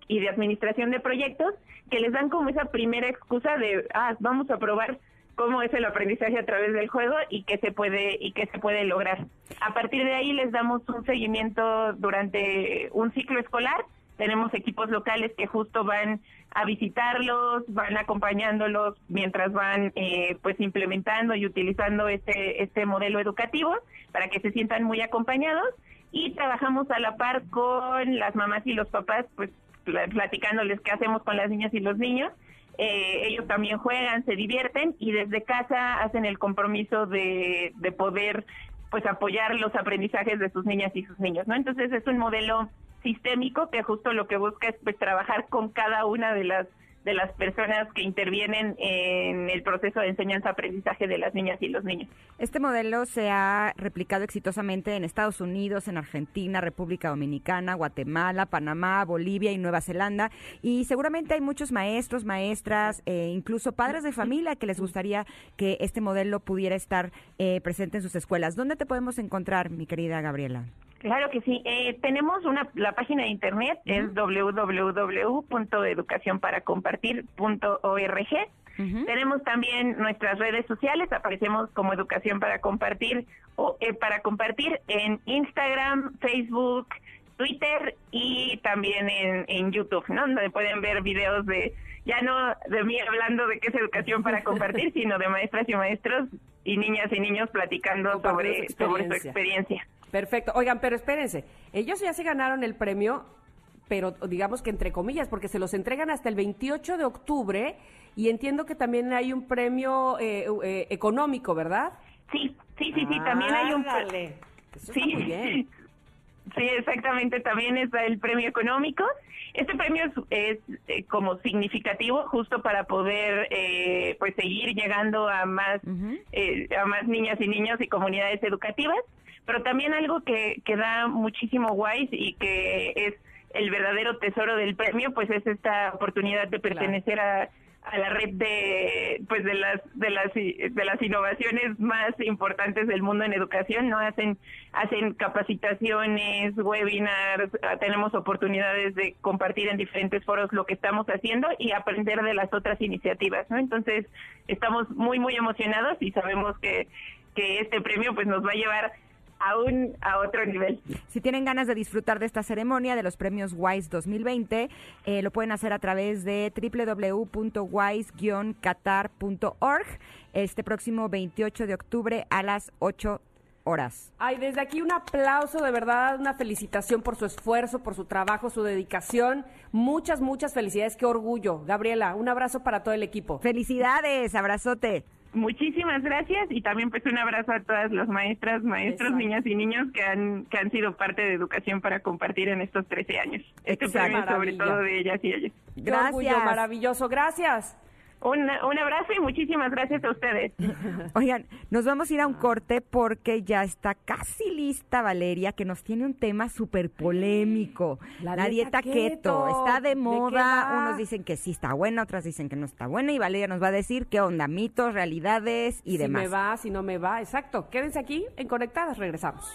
y de administración de proyectos, que les dan como esa primera excusa de, ah, vamos a probar cómo es el aprendizaje a través del juego y qué se puede y qué se puede lograr. A partir de ahí les damos un seguimiento durante un ciclo escolar. Tenemos equipos locales que justo van a visitarlos, van acompañándolos mientras van eh, pues implementando y utilizando este este modelo educativo para que se sientan muy acompañados. Y trabajamos a la par con las mamás y los papás pues pla- platicándoles qué hacemos con las niñas y los niños. Eh, ellos también juegan, se divierten y desde casa hacen el compromiso de, de poder pues apoyar los aprendizajes de sus niñas y sus niños, ¿no? Entonces es un modelo sistémico que justo lo que busca es pues trabajar con cada una de las de las personas que intervienen en el proceso de enseñanza-aprendizaje de las niñas y los niños. Este modelo se ha replicado exitosamente en Estados Unidos, en Argentina, República Dominicana, Guatemala, Panamá, Bolivia y Nueva Zelanda. Y seguramente hay muchos maestros, maestras, e incluso padres de familia que les gustaría que este modelo pudiera estar eh, presente en sus escuelas. ¿Dónde te podemos encontrar, mi querida Gabriela? Claro que sí. Eh, tenemos una la página de internet es www.educacionparacompartir.org. Tenemos también nuestras redes sociales, aparecemos como Educación para Compartir o eh, para compartir en Instagram, Facebook, Twitter y también en, en YouTube, ¿no? Donde pueden ver videos de ya no de mí hablando de qué es educación para compartir, sino de maestras y maestros y niñas y niños platicando sobre, sobre su experiencia. Perfecto. Oigan, pero espérense. Ellos ya se ganaron el premio, pero digamos que entre comillas, porque se los entregan hasta el 28 de octubre y entiendo que también hay un premio eh, eh, económico, ¿verdad? Sí, sí, sí, sí, también hay un... Eso está Sí. muy bien. Sí, exactamente, también está el premio económico. Este premio es, es, eh, como significativo justo para poder eh, pues seguir llegando a más eh, a más niñas y niños y comunidades educativas, pero también algo que, que da muchísimo guay y que es el verdadero tesoro del premio, pues es esta oportunidad de pertenecer a a la red de pues de las de las de las innovaciones más importantes del mundo en educación no hacen hacen capacitaciones webinars ah, tenemos oportunidades de compartir en diferentes foros lo que estamos haciendo y aprender de las otras iniciativas no entonces estamos muy muy emocionados y sabemos que que este premio pues nos va a llevar aún a otro nivel. Si tienen ganas de disfrutar de esta ceremonia de los premios WISE 2020, eh, lo pueden hacer a través de www.wise-qatar.org este próximo 28 de octubre a las 8 horas. Ay, desde aquí un aplauso, de verdad, una felicitación por su esfuerzo, por su trabajo, su dedicación. Muchas, muchas felicidades, qué orgullo. Gabriela, un abrazo para todo el equipo. Felicidades, abrazote. Muchísimas gracias y también pues un abrazo a todas las maestras, maestros, Exacto. niñas y niños que han que han sido parte de educación para compartir en estos 13 años. Este Exacto. premio sobre todo de ellas y ellos. Orgullo maravilloso, gracias. Un, un abrazo y muchísimas gracias a ustedes. Oigan, nos vamos a ir a un corte porque ya está casi lista Valeria, que nos tiene un tema súper polémico. La La, dieta dieta keto. keto. Está de ¿De qué moda. Unos dicen que sí está buena, otras dicen que no está buena. Y Valeria nos va a decir qué onda, mitos, realidades y si demás. me va, si no me va, exacto. Quédense aquí en Conectadas, regresamos.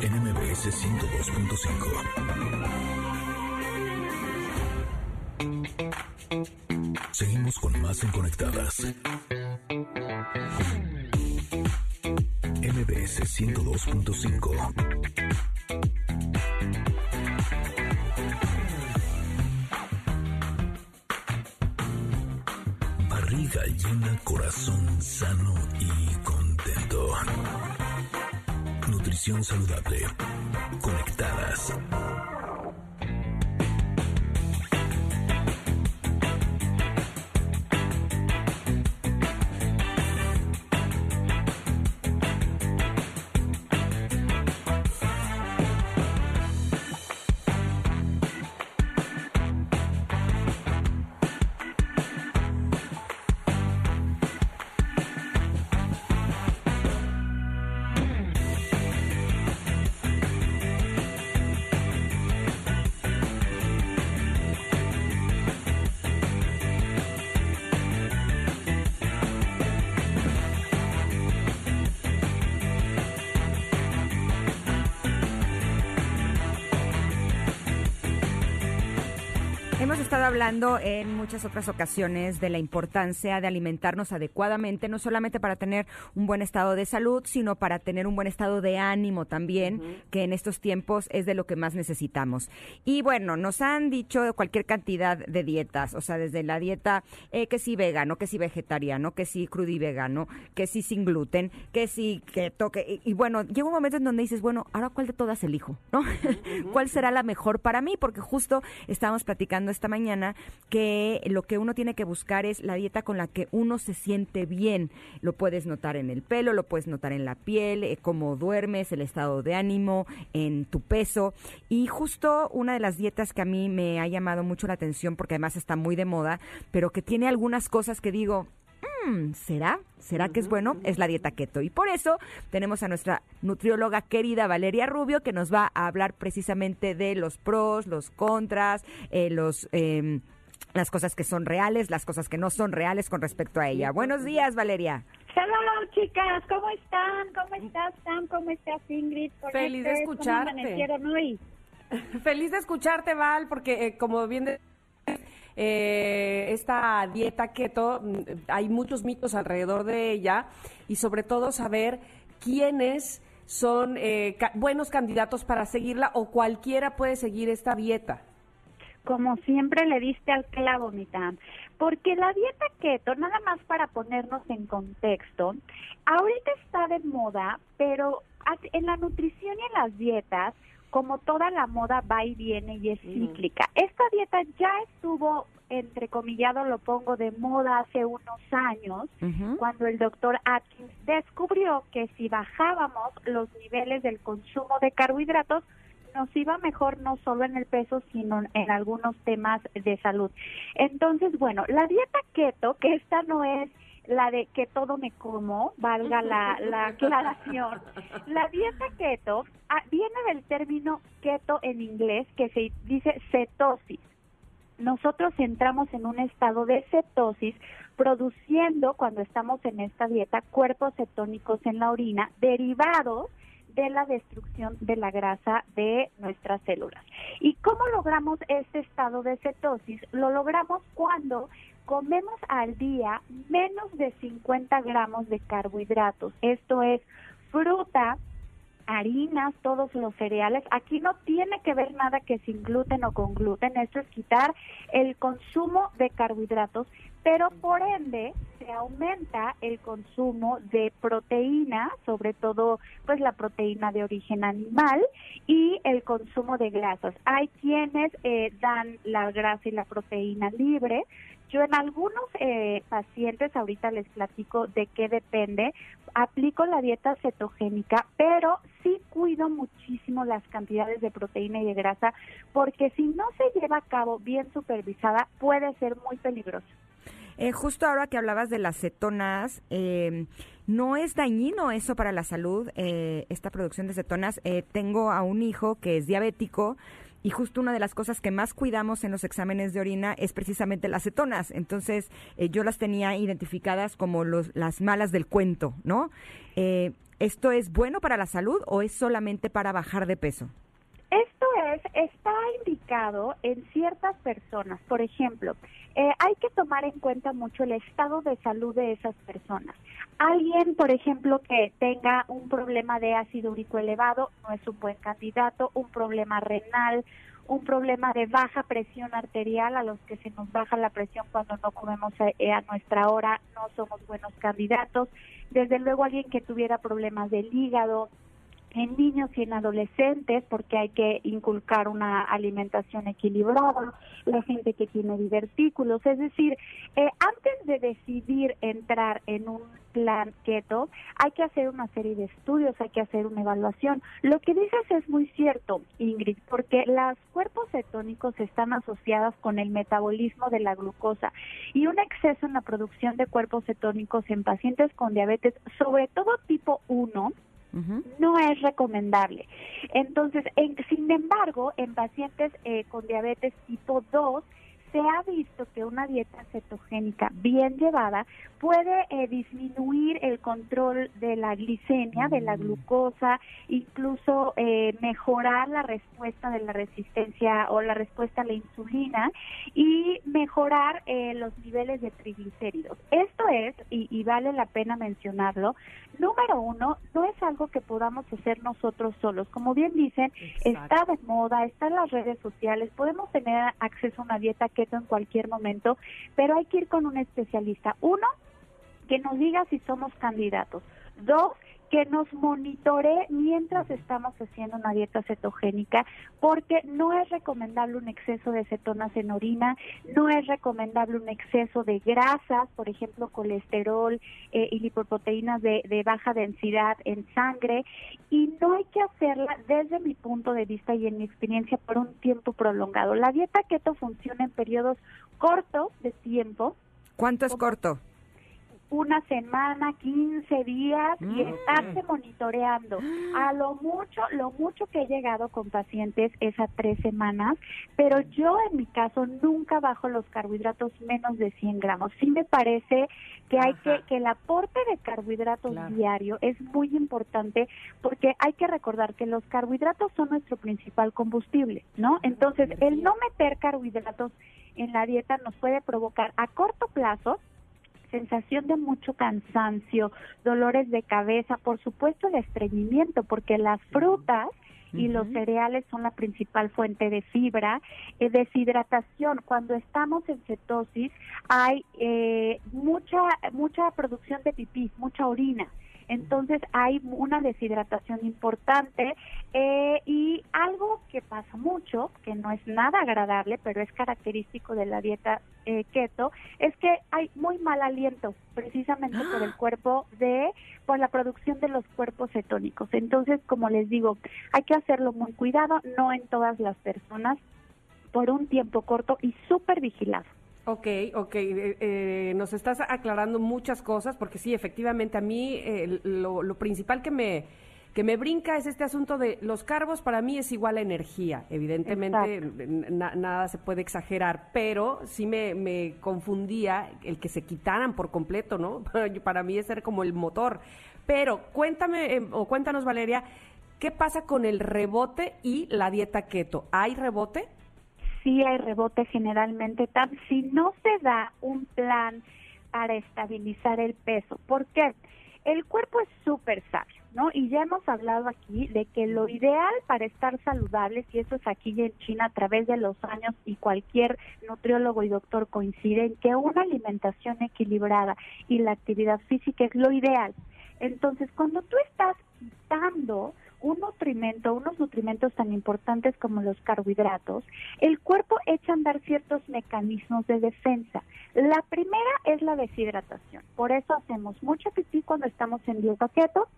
en MBS 102.5. Seguimos con más en Conectadas. MBS 102.5. Barriga llena, corazón sano Saludable. Conectadas. Hablando en muchas otras ocasiones de la importancia de alimentarnos adecuadamente, no solamente para tener un buen estado de salud, sino para tener un buen estado de ánimo también, que en estos tiempos es de lo que más necesitamos. Y bueno, nos han dicho cualquier cantidad de dietas, o sea, desde la dieta eh, que sí vegano, que sí vegetariano, que sí crudo y vegano, que sí sin gluten, que keto, que, y, y bueno, llega un momento en donde dices, bueno, ahora cuál de todas elijo, ¿no? ¿Cuál será la mejor para mí? Porque justo estábamos platicando esta mañana que lo que uno tiene que buscar es la dieta con la que uno se siente bien. Lo puedes notar en el pelo, lo puedes notar en la piel, eh, cómo duermes, el estado de ánimo, en tu peso. Y justo una de las dietas que a mí me ha llamado mucho la atención, porque además está muy de moda, pero que tiene algunas cosas que digo, "Mm, ¿será? ¿Será que es bueno? Es la dieta keto. Y por eso tenemos a nuestra nutrióloga querida Valeria Rubio, que nos va a hablar precisamente de los pros, los contras, eh, los... em, las cosas que son reales, las cosas que no son reales con respecto a ella. Buenos días, Valeria. Hello, chicas, ¿cómo están? ¿Cómo estás, Sam? ¿Cómo estás, Ingrid? ¿Cómo Feliz de escucharte. hoy? Feliz de escucharte, Val, porque eh, como bien de- eh, esta dieta keto, mm, hay muchos mitos alrededor de ella y sobre todo saber quiénes son eh, ca- buenos candidatos para seguirla o cualquiera puede seguir esta dieta. Como siempre le diste al clavo, mi Tam. Porque la dieta keto, nada más para ponernos en contexto, ahorita está de moda, pero en la nutrición y en las dietas, como toda la moda va y viene y es cíclica. Esta dieta ya estuvo, entrecomillado lo pongo, de moda hace unos años, cuando el doctor Atkins descubrió que si bajábamos los niveles del consumo de carbohidratos, nos iba mejor no solo en el peso, sino en algunos temas de salud. Entonces, bueno, la dieta keto, que esta no es la de que todo me como, valga la, la aclaración. La dieta keto ah, viene del término keto en inglés, que se dice cetosis nosotros entramos en un estado de cetosis produciendo cuando estamos en esta dieta cuerpos cetónicos en la orina derivados de la destrucción de la grasa de nuestras células. ¿Y cómo logramos este estado de cetosis? Lo logramos cuando comemos al día menos de 50 gramos de carbohidratos. Esto es fruta, harinas, todos los cereales. Aquí no tiene que ver nada que sin gluten o con gluten, esto es quitar el consumo de carbohidratos, pero por ende se aumenta el consumo de proteína, sobre todo pues la proteína de origen animal y el consumo de grasas. Hay quienes eh, dan la grasa y la proteína libre, yo en algunos eh, pacientes, ahorita les platico de qué depende, aplico la dieta cetogénica, pero sí cuido muchísimo las cantidades de proteína y de grasa, porque si no se lleva a cabo bien supervisada, puede ser muy peligroso. Eh, justo ahora que hablabas de las cetonas, eh, ¿no es dañino eso para la salud, eh, esta producción de cetonas? Eh, tengo a un hijo que es diabético y justo una de las cosas que más cuidamos en los exámenes de orina es precisamente las cetonas. Entonces, eh, yo las tenía identificadas como los, las malas del cuento, ¿no? Eh, ¿Esto es bueno para la salud o es solamente para bajar de peso? Esto es, está indicado en ciertas personas. Por ejemplo, eh, hay que tomar en cuenta mucho el estado de salud de esas personas. Alguien, por ejemplo, que tenga un problema de ácido úrico elevado no es un buen candidato, un problema renal, un problema de baja presión arterial, a los que se nos baja la presión cuando no comemos a, eh, a nuestra hora, no somos buenos candidatos. Desde luego alguien que tuviera problemas del hígado, en niños y en adolescentes porque hay que inculcar una alimentación equilibrada, la gente que tiene divertículos, es decir, eh, antes de decidir entrar en un plan keto, hay que hacer una serie de estudios, hay que hacer una evaluación. Lo que dices es muy cierto, Ingrid, porque los cuerpos cetónicos están asociados con el metabolismo de la glucosa y un exceso en la producción de cuerpos cetónicos en pacientes con diabetes, sobre todo tipo 1, no es recomendable. Entonces, en- sin embargo, en pacientes eh, con diabetes tipo 2, se ha visto que una dieta cetogénica bien llevada puede eh, disminuir el control de la glicemia, de la glucosa, incluso eh, mejorar la respuesta de la resistencia o la respuesta a la insulina y mejorar eh, los niveles de triglicéridos. Esto es, y, y vale la pena mencionarlo, número uno, no es algo que podamos hacer nosotros solos. Como bien dicen, está de moda, está en las redes sociales, podemos tener acceso a una dieta en cualquier momento, pero hay que ir con un especialista. Uno, que nos diga si somos candidatos. Dos, que nos monitoree mientras estamos haciendo una dieta cetogénica, porque no es recomendable un exceso de cetonas en orina, no es recomendable un exceso de grasas, por ejemplo, colesterol eh, y lipoproteínas de, de baja densidad en sangre, y no hay que hacerla desde mi punto de vista y en mi experiencia por un tiempo prolongado. La dieta keto funciona en periodos cortos de tiempo, ¿Cuánto es corto? Una semana, 15 días y Mm. estarse monitoreando. A lo mucho, lo mucho que he llegado con pacientes es a tres semanas, pero yo en mi caso nunca bajo los carbohidratos menos de 100 gramos. Sí me parece que hay que, que el aporte de carbohidratos diario es muy importante porque hay que recordar que los carbohidratos son nuestro principal combustible, ¿no? Entonces, el no meter carbohidratos en la dieta nos puede provocar a corto plazo sensación de mucho cansancio, dolores de cabeza, por supuesto el estreñimiento, porque las frutas y los cereales son la principal fuente de fibra, eh, deshidratación. Cuando estamos en cetosis hay eh, mucha mucha producción de pipí, mucha orina. Entonces hay una deshidratación importante eh, y algo que pasa mucho, que no es nada agradable, pero es característico de la dieta eh, keto, es que hay muy mal aliento, precisamente por el cuerpo de, por la producción de los cuerpos cetónicos. Entonces, como les digo, hay que hacerlo muy cuidado, no en todas las personas, por un tiempo corto y súper vigilado. Ok, ok, eh, eh, nos estás aclarando muchas cosas porque sí, efectivamente a mí eh, lo, lo principal que me que me brinca es este asunto de los carbos para mí es igual a energía, evidentemente na- nada se puede exagerar, pero sí me, me confundía el que se quitaran por completo, ¿no? Para mí ese era como el motor. Pero cuéntame eh, o cuéntanos Valeria, ¿qué pasa con el rebote y la dieta keto? ¿Hay rebote? Sí hay rebote generalmente, tam- si no se da un plan para estabilizar el peso. ¿Por qué? El cuerpo es súper sabio, ¿no? Y ya hemos hablado aquí de que lo ideal para estar saludables, y eso es aquí en China a través de los años, y cualquier nutriólogo y doctor coincide en que una alimentación equilibrada y la actividad física es lo ideal. Entonces, cuando tú estás quitando un nutrimento, unos nutrimentos tan importantes como los carbohidratos, el cuerpo echa a andar ciertos mecanismos de defensa. La primera es la deshidratación. Por eso hacemos mucho pipí cuando estamos en dieta keto,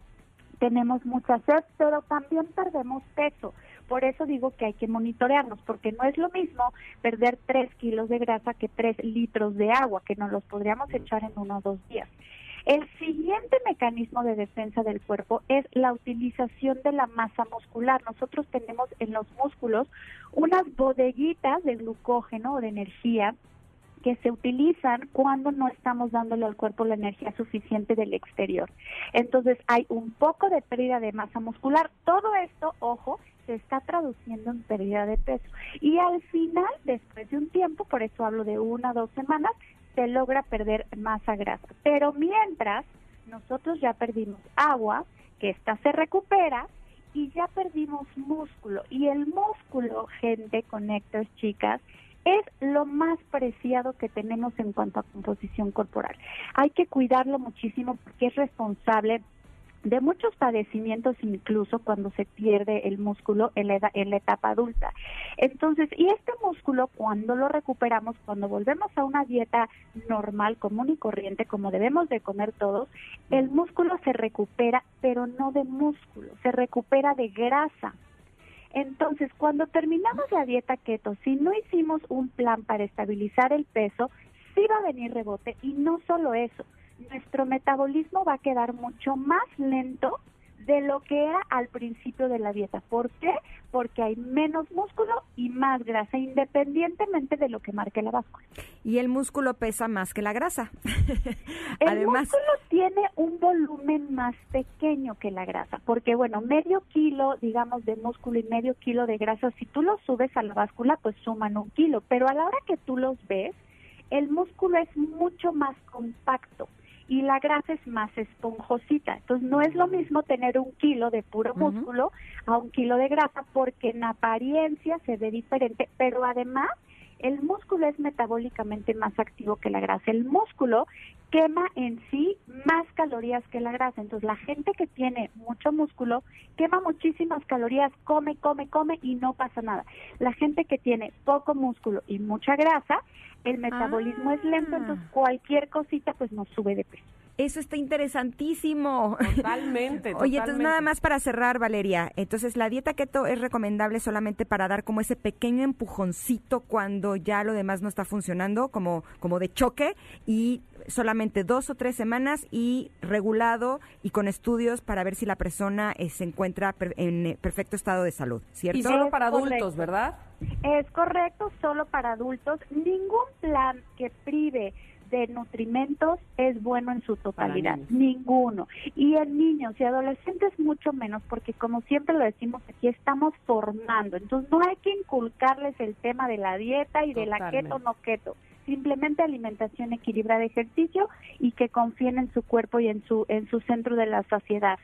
tenemos mucha sed, pero también perdemos peso. Por eso digo que hay que monitorearnos, porque no es lo mismo perder 3 kilos de grasa que 3 litros de agua, que nos los podríamos echar en uno o dos días. El siguiente mecanismo de defensa del cuerpo es la utilización de la masa muscular. Nosotros tenemos en los músculos unas bodeguitas de glucógeno o de energía que se utilizan cuando no estamos dándole al cuerpo la energía suficiente del exterior. Entonces hay un poco de pérdida de masa muscular. Todo esto, ojo, se está traduciendo en pérdida de peso. Y al final, después de un tiempo, por eso hablo de una o dos semanas, se logra perder masa grasa. Pero mientras nosotros ya perdimos agua, que esta se recupera, y ya perdimos músculo. Y el músculo, gente, conectas, chicas, es lo más preciado que tenemos en cuanto a composición corporal. Hay que cuidarlo muchísimo porque es responsable de muchos padecimientos incluso cuando se pierde el músculo en la, edad- en la etapa adulta. Entonces, y este músculo cuando lo recuperamos, cuando volvemos a una dieta normal, común y corriente, como debemos de comer todos, el músculo se recupera, pero no de músculo, se recupera de grasa. Entonces, cuando terminamos la dieta keto, si no hicimos un plan para estabilizar el peso, sí va a venir rebote y no solo eso, nuestro metabolismo va a quedar mucho más lento de lo que era al principio de la dieta. ¿Por qué? Porque hay menos músculo y más grasa, independientemente de lo que marque la báscula. Y el músculo pesa más que la grasa. El Además, músculo tiene un volumen más pequeño que la grasa, porque bueno, medio kilo, digamos, de músculo y medio kilo de grasa, si tú los subes a la báscula, pues suman un kilo, pero a la hora que tú los ves, el músculo es mucho más compacto y la grasa es más esponjosita. Entonces no es lo mismo tener un kilo de puro músculo a un kilo de grasa porque en apariencia se ve diferente, pero además el músculo es metabólicamente más activo que la grasa. El músculo quema en sí más calorías que la grasa. Entonces, la gente que tiene mucho músculo quema muchísimas calorías, come, come, come y no pasa nada. La gente que tiene poco músculo y mucha grasa, el metabolismo es lento, Ah. entonces cualquier cosita pues nos sube de peso. Eso está interesantísimo. Totalmente, Oye, entonces nada más para cerrar, Valeria. Entonces, la dieta keto es recomendable solamente para dar como ese pequeño empujoncito cuando ya lo demás no está funcionando, como, como de choque, y solamente dos o tres semanas y regulado y con estudios para ver si la persona eh, se encuentra per- en eh, perfecto estado de salud, ¿cierto? Y solo Es para adultos, correcto. ¿verdad? Es correcto, solo para adultos. Ningún plan que prive de nutrimentos es bueno en su totalidad, ninguno. Y en niños y adolescentes mucho menos, porque como siempre lo decimos aquí, estamos formando. Entonces no hay que inculcarles el tema de la dieta y de la keto no keto. Simplemente alimentación equilibrada, ejercicio y que confíen en su cuerpo y en su en su centro de la saciedad.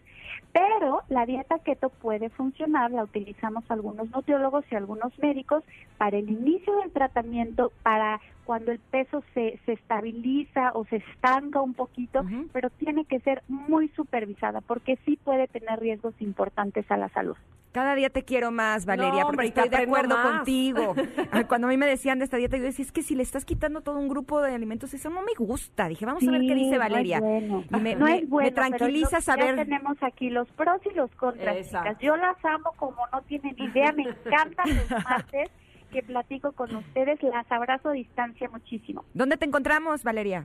Pero la dieta keto puede funcionar, la utilizamos algunos nutriólogos y algunos médicos para el inicio del tratamiento, para cuando el peso se, se estabiliza o se estanca un poquito, pero tiene que ser muy supervisada porque sí puede tener riesgos importantes a la salud. Cada día te quiero más, Valeria, No, hombre, porque estoy de acuerdo más. contigo. Cuando a mí me decían de esta dieta, yo decía, es que si le estás quitando todo un grupo de alimentos, eso no me gusta. Dije, vamos a ver qué dice no es Valeria. bueno. Y me, no me- es bueno, me tranquiliza pero saber... Ya tenemos aquí los pros y los contras. Yo las amo como no tienen idea. Me encantan los martes que platico con ustedes. Las abrazo a distancia muchísimo. ¿Dónde te encontramos, Valeria?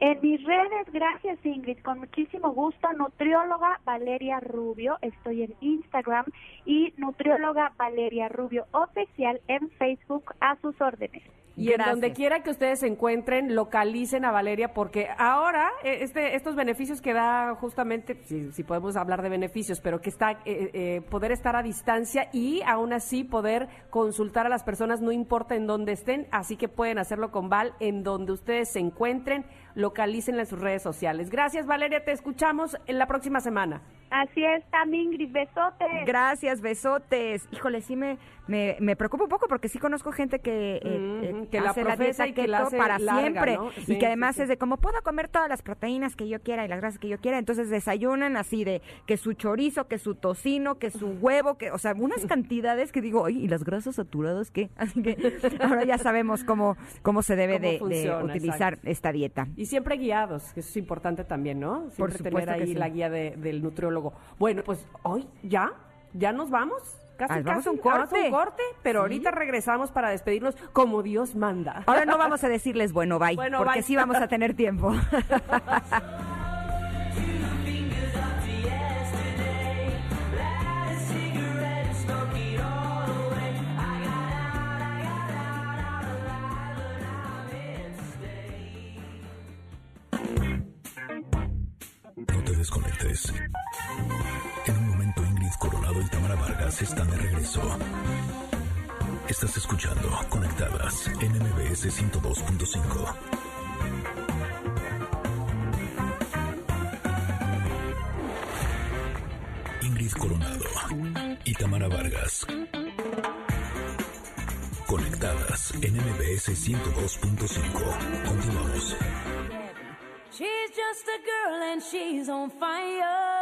En mis redes, gracias Ingrid, con muchísimo gusto, nutrióloga Valeria Rubio, estoy en Instagram y nutrióloga Valeria Rubio oficial en Facebook a sus órdenes. Y en donde quiera que ustedes se encuentren, localicen a Valeria, porque ahora eh, este, estos beneficios que da justamente, si, si podemos hablar de beneficios, pero que está eh, eh, poder estar a distancia y aún así poder consultar a las personas, no importa en dónde estén, así que pueden hacerlo con Val en donde ustedes se encuentren, localícenla en sus redes sociales. Gracias Valeria, te escuchamos en la próxima semana. Así es, Tam Ingrid, besotes. Gracias, besotes. Híjole, sí me, me, me preocupa un poco porque sí conozco gente que, eh, eh, que la hace la profesa dieta y que la hace para larga, siempre. ¿no? y que además sí, sí. es de como puedo comer todas las proteínas que yo quiera y las grasas que yo quiera. Entonces desayunan así de que su chorizo, que su tocino, que su huevo, que, o sea, unas cantidades que digo, oye, ¿y las grasas saturadas qué? Así que ahora ya sabemos cómo, cómo se debe Cómo de, utilizar exacto. esta dieta. Y siempre guiados, que eso es importante también, ¿no? Siempre supuesto tener que ahí sí. la guía de- del nutriólogo. Bueno, pues hoy ya, ya nos vamos. Casi, vamos casi. a un Vamos corte. un corte, pero Sí. ahorita regresamos para despedirnos como Dios manda. Ahora no vamos a decirles bueno, bye, Bueno, porque bye. sí vamos a tener tiempo. No te desconectes. En un momento Ingrid Coronado y Tamara Vargas están de regreso. Estás escuchando Conectadas en MBS 102.5. Ingrid Coronado y Tamara Vargas. Conectadas en MBS 102.5. Continuamos. She's just a girl and she's on fire.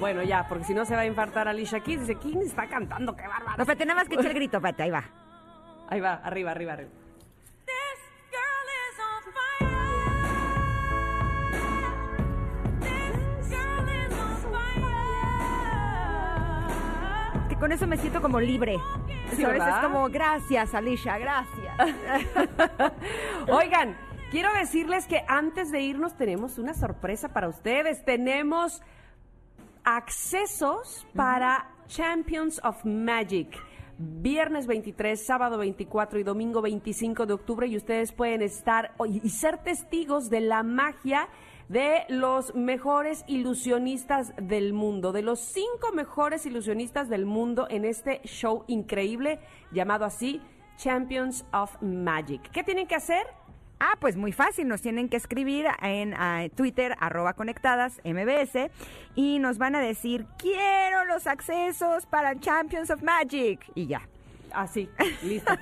Bueno, ya, porque si no se va a infartar Alicia Keys. Dice, ¿quién está cantando? ¡Qué bárbaro! No, espérate, nada más que eche el grito, espérate, ahí va. Ahí va, arriba, arriba, arriba. This girl is on fire. This girl is on fire. Que con eso me siento como libre. Sí, ¿Sabes? ¿verdad? Es como, gracias, Alicia, gracias. Oigan, quiero decirles que antes de irnos tenemos una sorpresa para ustedes. Tenemos accesos para Champions of Magic. Viernes 23, sábado 24 y domingo 25 de octubre y ustedes pueden estar y y ser testigos de la magia de los mejores ilusionistas del mundo, de los cinco mejores ilusionistas del mundo en este show increíble llamado así Champions of Magic. ¿Qué tienen que hacer? Ah, pues muy fácil, nos tienen que escribir en ah, Twitter, arroba conectadas, MBS, y nos van a decir, quiero los accesos para Champions of Magic. Y ya. Así, listo.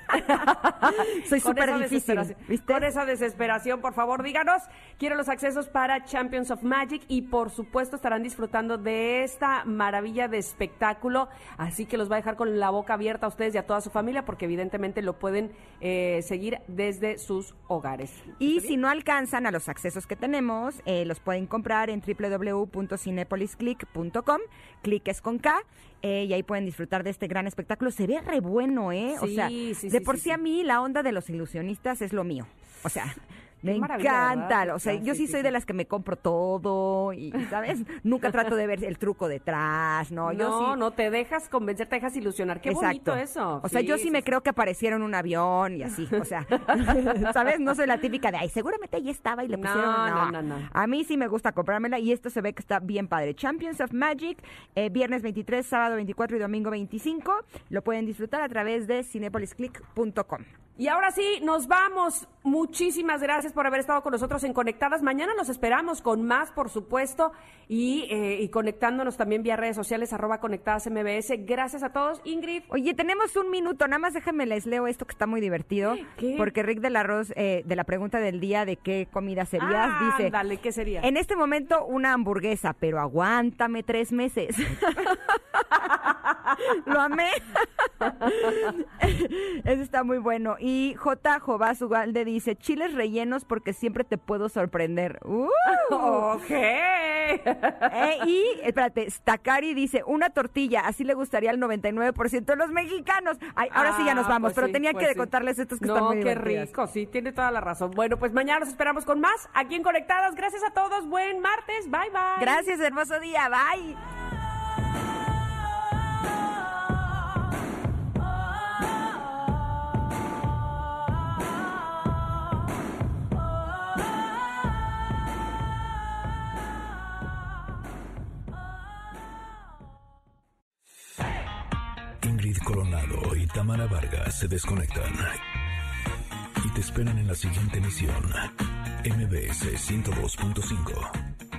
Soy súper difícil, ¿viste? Con esa desesperación, por favor, díganos. Quiero los accesos para Champions of Magic y, por supuesto, estarán disfrutando de esta maravilla de espectáculo. Así que los va a dejar con la boca abierta a ustedes y a toda su familia, porque evidentemente lo pueden eh, seguir desde sus hogares. Y si no alcanzan a los accesos que tenemos, eh, los pueden comprar en www.cinepolisclick.com. Click es con K. eh, y ahí pueden disfrutar de este gran espectáculo. Se ve re bueno, ¿eh? o Sí, sea, sí, sí, de por sí, sí, a mí la onda de los ilusionistas es lo mío. O sea, me encanta. ¿verdad? O sea, Ah, yo sí, soy sí. de las que me compro todo y, ¿sabes? Nunca trato de ver el truco detrás, ¿no? Yo no, sí, no te dejas convencer, te dejas ilusionar. Qué bonito eso. o sea, yo sí, me creo que aparecieron un avión y así. O sea, ¿sabes? No soy la típica de, ay, seguramente ahí estaba y le No, pusieron. no, no, no. A mí sí me gusta comprármela y esto se ve que está bien padre. Champions of Magic, eh, viernes 23, sábado 24 y domingo 25. Lo pueden disfrutar a través de cinepolisclick.com. Y ahora sí, nos vamos. Muchísimas gracias por haber estado con nosotros en Conectadas. Mañana los esperamos con más, por supuesto, y, eh, y conectándonos también vía redes sociales, arroba conectadas MBS. Gracias a todos. Ingrid. Oye, tenemos un minuto, nada más déjenme les leo esto que está muy divertido. ¿Qué? Porque Rick del Arroz, eh, de la pregunta del día de qué comida serías, dice... Dale, ¿qué sería? En este momento una hamburguesa, pero aguántame tres meses. Lo amé. Eso está muy bueno. Y J. Jovás Ugalde dice, chiles rellenos porque siempre te puedo sorprender. ¡Uh! Ok. Eh, y, espérate, Stakari dice, una tortilla, así le gustaría al 99% de los mexicanos. Ay, ahora sí ya nos Ah, vamos, pues pero sí, tenía pues que sí. contarles estos que no, están muy qué divertidas. rico, sí, tiene toda la razón. Bueno, pues mañana los esperamos con más aquí en Conectadas. Gracias a todos. Buen martes. Bye, bye. Gracias, hermoso día, bye. Coronado y Tamara Vargas se desconectan y te esperan en la siguiente emisión. MBS 102.5.